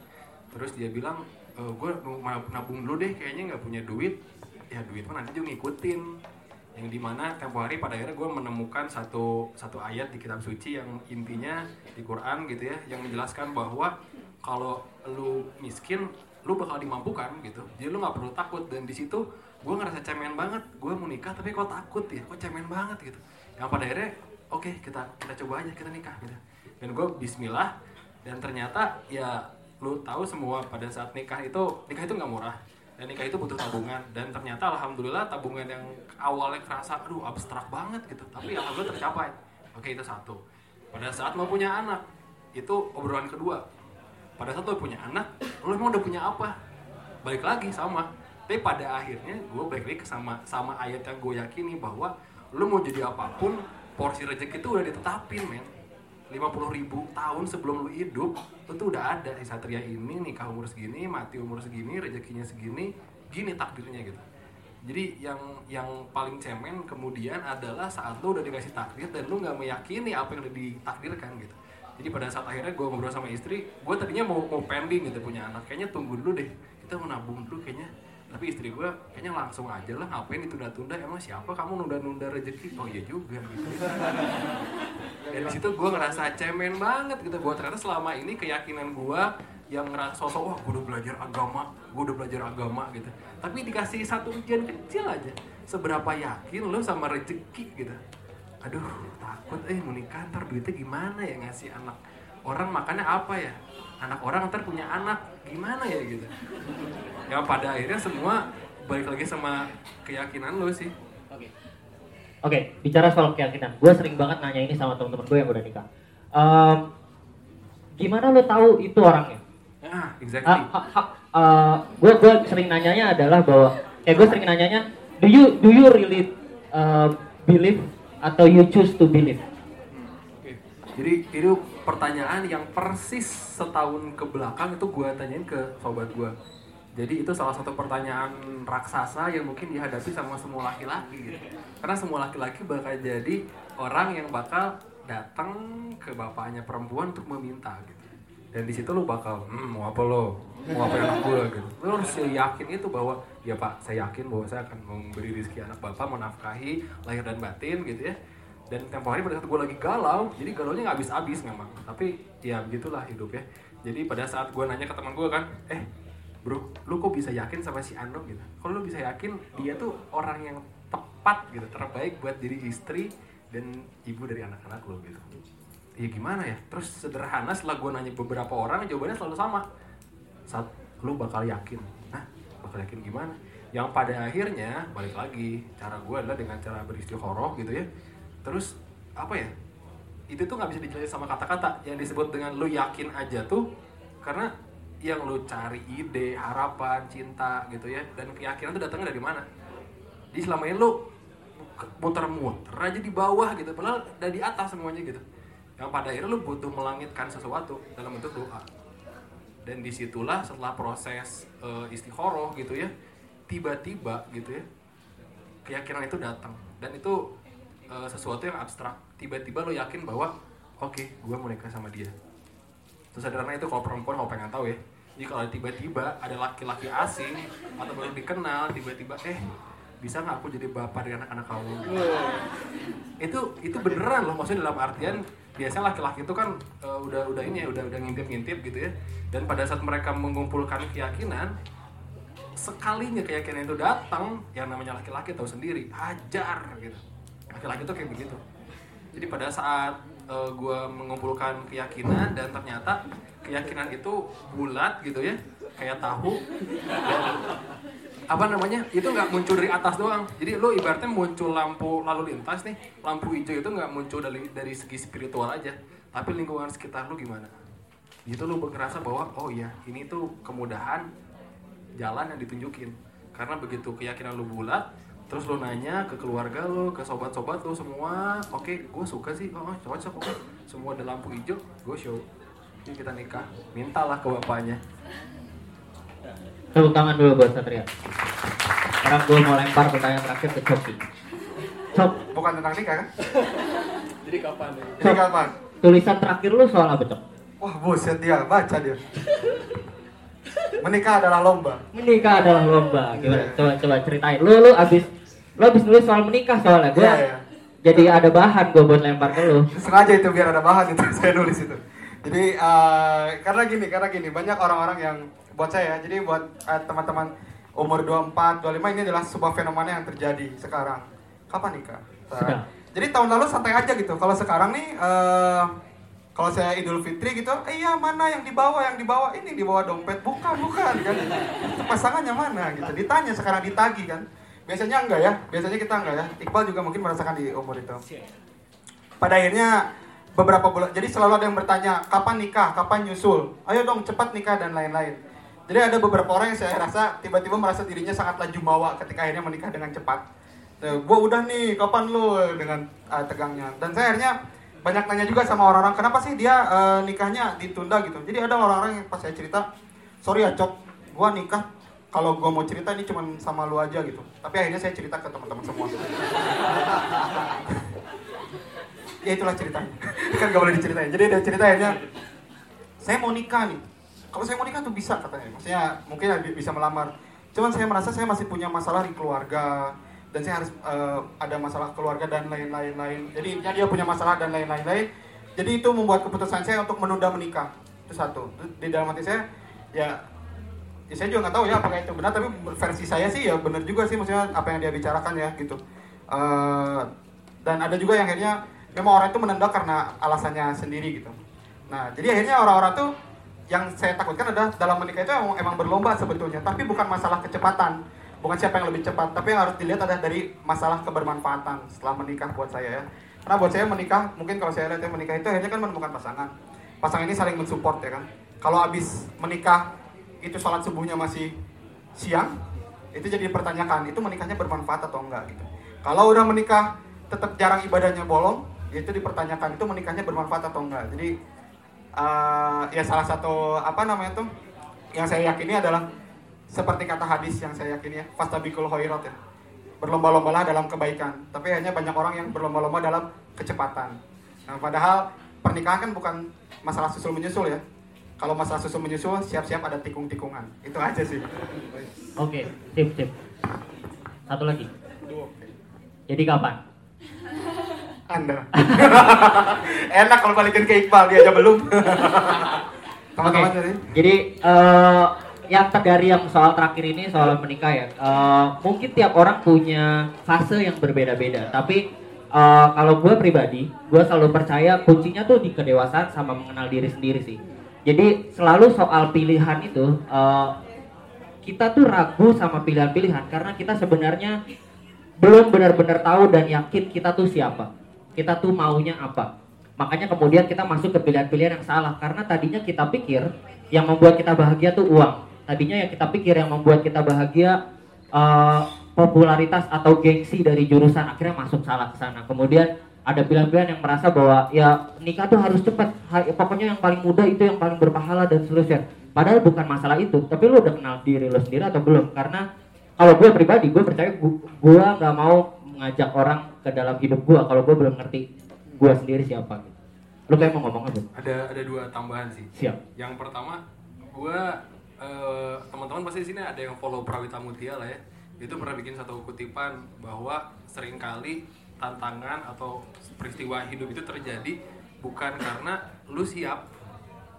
Terus dia bilang e, gue mau nabung dulu deh kayaknya nggak punya duit. Ya duit mah nanti juga ngikutin yang di mana tempo hari pada akhirnya gue menemukan satu satu ayat di kitab suci yang intinya di Quran gitu ya yang menjelaskan bahwa kalau lu miskin lu bakal dimampukan gitu. Jadi lu nggak perlu takut. Dan di situ gue ngerasa cemen banget. Gue mau nikah tapi kok takut ya? Kok cemen banget gitu. Yang pada akhirnya oke kita kita coba aja kita nikah gitu. Dan gue Bismillah dan ternyata ya lu tahu semua pada saat nikah itu nikah itu nggak murah dan nikah itu butuh tabungan. Dan ternyata alhamdulillah tabungan yang awalnya kerasa aduh abstrak banget gitu. Tapi alhamdulillah tercapai. Oke itu satu. Pada saat mau punya anak itu obrolan kedua. Pada saat lo punya anak lo emang udah punya apa? Balik lagi sama. Tapi pada akhirnya gue balik lagi sama sama ayat yang gue yakini bahwa lo mau jadi apa pun porsi rezeki itu udah ditetapin men 50 ribu tahun sebelum lu hidup lu tuh udah ada si satria ini nikah umur segini mati umur segini rezekinya segini gini takdirnya gitu. Jadi yang yang paling cemen kemudian adalah saat lu udah dikasih takdir dan lu nggak meyakini apa yang udah ditakdirkan gitu. Jadi pada saat akhirnya gue ngobrol sama istri gue tadinya mau mau pending gitu punya anak kayaknya tunggu dulu deh kita mau nabung dulu kayaknya tapi istri gue kayaknya langsung aja lah ngapain ditunda-tunda? Emang siapa kamu nunda-nunda rezeki? Oh iya juga. Gitu dan di situ gue ngerasa cemen banget gitu. Buat ternyata selama ini keyakinan gue yang ngerasa sosok wah gue udah belajar agama gue udah belajar agama gitu. Tapi dikasih satu ujian kecil aja. Seberapa yakin lo sama rezeki gitu? Aduh takut. Eh mau nikah ntar duitnya gimana ya ngasih anak? Orang makannya apa ya anak orang ntar punya anak gimana ya gitu ya pada akhirnya semua balik lagi sama keyakinan lo sih Oke. Oke, bicara soal keyakinan, gue sering banget nanya ini sama teman-teman gue yang udah nikah. Em, gimana lo tahu itu orangnya? ah exactly gue gue sering nanyanya adalah bahwa, eh gue sering nanyanya, do you do you really uh, believe atau you choose to believe? Oke. Jadi itu pertanyaan yang persis setahun ke belakang itu gue tanyain ke sobat gue. Jadi itu salah satu pertanyaan raksasa yang mungkin dihadapi sama semua laki-laki gitu. Karena semua laki-laki bakal jadi orang yang bakal datang ke bapaknya perempuan untuk meminta gitu. Dan di situ lu bakal, hmm, mau apa lo? Mau apa anak gue gitu. Lu harus yakin itu bahwa, ya pak, saya yakin bahwa saya akan memberi rezeki anak bapak, menafkahi lahir dan batin gitu ya dan tempo hari pada saat gue lagi galau jadi galaunya nggak habis-habis memang. Tapi ya begitulah hidup ya. Jadi pada saat gue nanya ke teman gue kan eh bro lu kok bisa yakin sama si Ano gitu. Kalau lu bisa yakin dia tuh orang yang tepat gitu terbaik buat diri istri dan ibu dari anak-anak lo gitu. Ya gimana ya? Terus sederhana setelah gue nanya beberapa orang jawabannya selalu sama. Saat lu bakal yakin. Nah bakal yakin gimana? Yang pada akhirnya balik lagi cara gue adalah dengan cara beristikharah gitu ya terus apa ya? Itu tuh nggak bisa dijelasin sama kata-kata. Yang disebut dengan lu yakin aja tuh karena yang lu cari ide harapan cinta gitu ya dan keyakinan tuh datangnya dari mana? Jadi selama ini lu muter-muter aja di bawah gitu padahal udah di atas semuanya gitu. Yang pada akhirnya lu butuh melangitkan sesuatu dalam bentuk doa. Dan di situlah setelah proses uh, istikharah gitu ya tiba-tiba gitu ya keyakinan itu datang. Dan itu uh, sesuatu yang abstrak. Tiba-tiba lo yakin bahwa oke okay, gue mau nikah sama dia. Sesederhana itu kalau perempuan mau pengen tahu ya. Jadi kalau tiba-tiba ada laki-laki asing atau baru dikenal tiba-tiba eh bisa nggak aku jadi bapak dari anak-anak kamu? Itu itu beneran loh maksudnya dalam artian biasanya laki-laki itu kan uh, udah udah ini ya udah udah ngintip-ngintip gitu ya. Dan pada saat mereka mengumpulkan keyakinan sekalinya keyakinan itu datang yang namanya laki-laki tahu sendiri hajar gitu laki-laki itu kayak begitu. Jadi pada saat uh, eh, gue mengumpulkan keyakinan dan ternyata keyakinan itu bulat gitu ya kayak tahu apa namanya itu nggak muncul dari atas doang. Jadi lo ibaratnya muncul lampu lalu lintas nih lampu hijau itu nggak muncul dari dari segi spiritual aja tapi lingkungan sekitar lo gimana? Itu lo ngerasa bahwa oh iya ini tuh kemudahan jalan yang ditunjukin. Karena begitu keyakinan lo bulat terus lo nanya ke keluarga lo ke sobat-sobat lo semua oke okay, gue suka sih. Oh cocok oke. Semua ada lampu hijau gue show. Ini kita nikah. Mintalah ke bapaknya. Tepuk tangan dulu buat Satria. Sekarang gue mau lempar pertanyaan terakhir ke Coki. Cok. Bukan tentang nikah kan? Jadi kapan nih jadi kapan? Tulisan terakhir lu soal apa Cok? Wah buset dia baca dia. Menikah adalah lomba. Menikah adalah lomba. Gimana? Yeah. coba coba ceritain. Lu lu abis lo habis nulis soal menikah soalnya gue yeah, yeah. jadi ada bahan gue buat lempar ke lo sengaja itu biar ada bahan itu saya nulis itu jadi uh, karena gini karena gini banyak orang-orang yang buat saya jadi buat uh, teman-teman umur 24 25 ini adalah sebuah fenomena yang terjadi sekarang kapan nikah uh, jadi tahun lalu santai aja gitu kalau sekarang nih uh, kalau saya Idul Fitri gitu, eh, iya mana yang dibawa, yang dibawa ini dibawa dompet, bukan, bukan kan? Pasangannya mana gitu? Ditanya sekarang ditagi kan? Biasanya enggak ya, biasanya kita enggak ya. Iqbal juga mungkin merasakan di umur itu. Pada akhirnya beberapa bulan, jadi selalu ada yang bertanya, kapan nikah, kapan nyusul, ayo dong cepat nikah dan lain-lain. Jadi ada beberapa orang yang saya rasa tiba-tiba merasa dirinya sangat laju mawa ketika akhirnya menikah dengan cepat. Nah, gue udah nih, kapan lu dengan uh, tegangnya. Dan saya akhirnya banyak nanya juga sama orang-orang, kenapa sih dia uh, nikahnya ditunda gitu. Jadi ada orang-orang yang pas saya cerita, sorry ya cok, gue nikah kalau gue mau cerita ini cuma sama lu aja gitu. Tapi akhirnya saya cerita ke teman-teman semua. Ya itulah ceritanya. Kan gak boleh diceritain. Jadi ada cerita akhirnya saya mau nikah nih. Kalau saya mau nikah tuh bisa katanya. Maksudnya mungkin bisa melamar. Cuman saya merasa saya masih punya masalah di keluarga dan saya harus uh, ada masalah keluarga dan lain-lain lain jadi dia punya masalah dan lain-lain lain. Jadi itu membuat keputusan saya untuk menunda menikah. Itu satu. Di dalam hati saya ya ya saya juga nggak tahu ya apakah itu benar tapi versi saya sih ya benar juga sih maksudnya apa yang dia bicarakan ya gitu. Uh, dan ada juga yang akhirnya memang orang itu menenda karena alasannya sendiri gitu. Nah jadi akhirnya orang-orang tuh yang saya takutkan adalah dalam menikah itu emang, emang berlomba sebetulnya tapi bukan masalah kecepatan. Bukan siapa yang lebih cepat tapi yang harus dilihat adalah dari masalah kebermanfaatan setelah menikah buat saya ya. Karena buat saya menikah mungkin kalau saya lihat yang menikah itu akhirnya kan menemukan pasangan. Pasangan ini saling mensupport ya kan. Kalau habis menikah itu sholat subuhnya masih siang, itu jadi dipertanyakan, itu menikahnya bermanfaat atau enggak gitu. Kalau udah menikah tetap jarang ibadahnya bolong, itu dipertanyakan itu menikahnya bermanfaat atau enggak. Jadi uh, ya salah satu apa namanya tuh yang saya yakini adalah seperti kata hadis yang saya yakini ya, fastabikul khairat ya. Berlomba-lombalah dalam kebaikan, tapi hanya banyak orang yang berlomba-lomba dalam kecepatan. Nah, padahal pernikahan kan bukan masalah susul menyusul ya, kalau masalah susu menyusul siap-siap ada tikung-tikungan. Itu aja sih. Oke okay, sip sip. Satu lagi. Jadi kapan? Anda. Enak kalau balikin ke Iqbal dia aja belum. Teman-teman okay. jadi? jadi uh, yang dari yang soal terakhir ini soal menikah ya. Uh, mungkin tiap orang punya fase yang berbeda-beda tapi uh, kalau gue pribadi gue selalu percaya kuncinya tuh di kedewasaan sama mengenal diri sendiri sih jadi selalu soal pilihan itu uh, kita tuh ragu sama pilihan-pilihan karena kita sebenarnya belum benar-benar tahu dan yakin kita tuh siapa. Kita tuh maunya apa. Makanya kemudian kita masuk ke pilihan-pilihan yang salah karena tadinya kita pikir yang membuat kita bahagia tuh uang. Tadinya yang kita pikir yang membuat kita bahagia uh, popularitas atau gengsi dari jurusan akhirnya masuk salah ke sana. Kemudian ada pilihan-pilihan yang merasa bahwa ya nikah tuh harus cepat. Pokoknya yang paling muda itu yang paling berpahala dan seterusnya. Padahal bukan masalah itu tapi lu udah kenal diri lu sendiri atau belum? Karena kalau gue pribadi gue percaya gue nggak mau mengajak orang ke dalam hidup gue kalau gue belum ngerti gue sendiri siapa gitu. Lu kayak mau ngomong apa? Ada ada dua tambahan sih. siap. Yang pertama, gua eh, teman-teman pasti di sini ada yang follow Prawita Mutia lah ya. Itu pernah bikin satu kutipan bahwa sering kali tantangan atau peristiwa hidup itu terjadi bukan karena lu siap,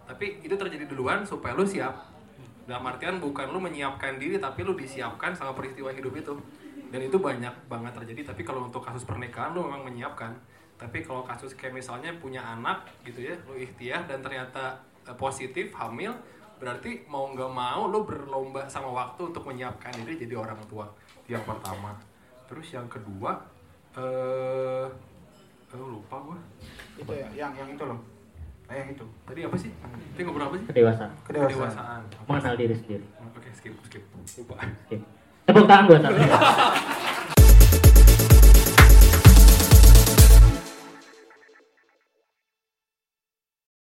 tapi itu terjadi duluan supaya lu siap. Dalam artian bukan lu menyiapkan diri tapi lu disiapkan sama peristiwa hidup itu. Dan itu banyak banget terjadi tapi kalau untuk kasus pernikahan lu memang menyiapkan. Tapi kalau kasus kayak misalnya punya anak gitu ya, lu ikhtiar dan ternyata eh, positif hamil, berarti mau nggak mau lu berlomba sama waktu untuk menyiapkan diri jadi orang tua. Yang pertama. Terus yang kedua, eh, eh lupa gua. Itu ya, yang yang itu loh. Eh, yang itu. Tadi apa sih? Tadi ngobrol apa sih? kedewasaan Kedewasaan. Kedewasaan. mengenal diri sendiri Oke, skip, skip. Lupa. Oke. tepuk tangan buat saya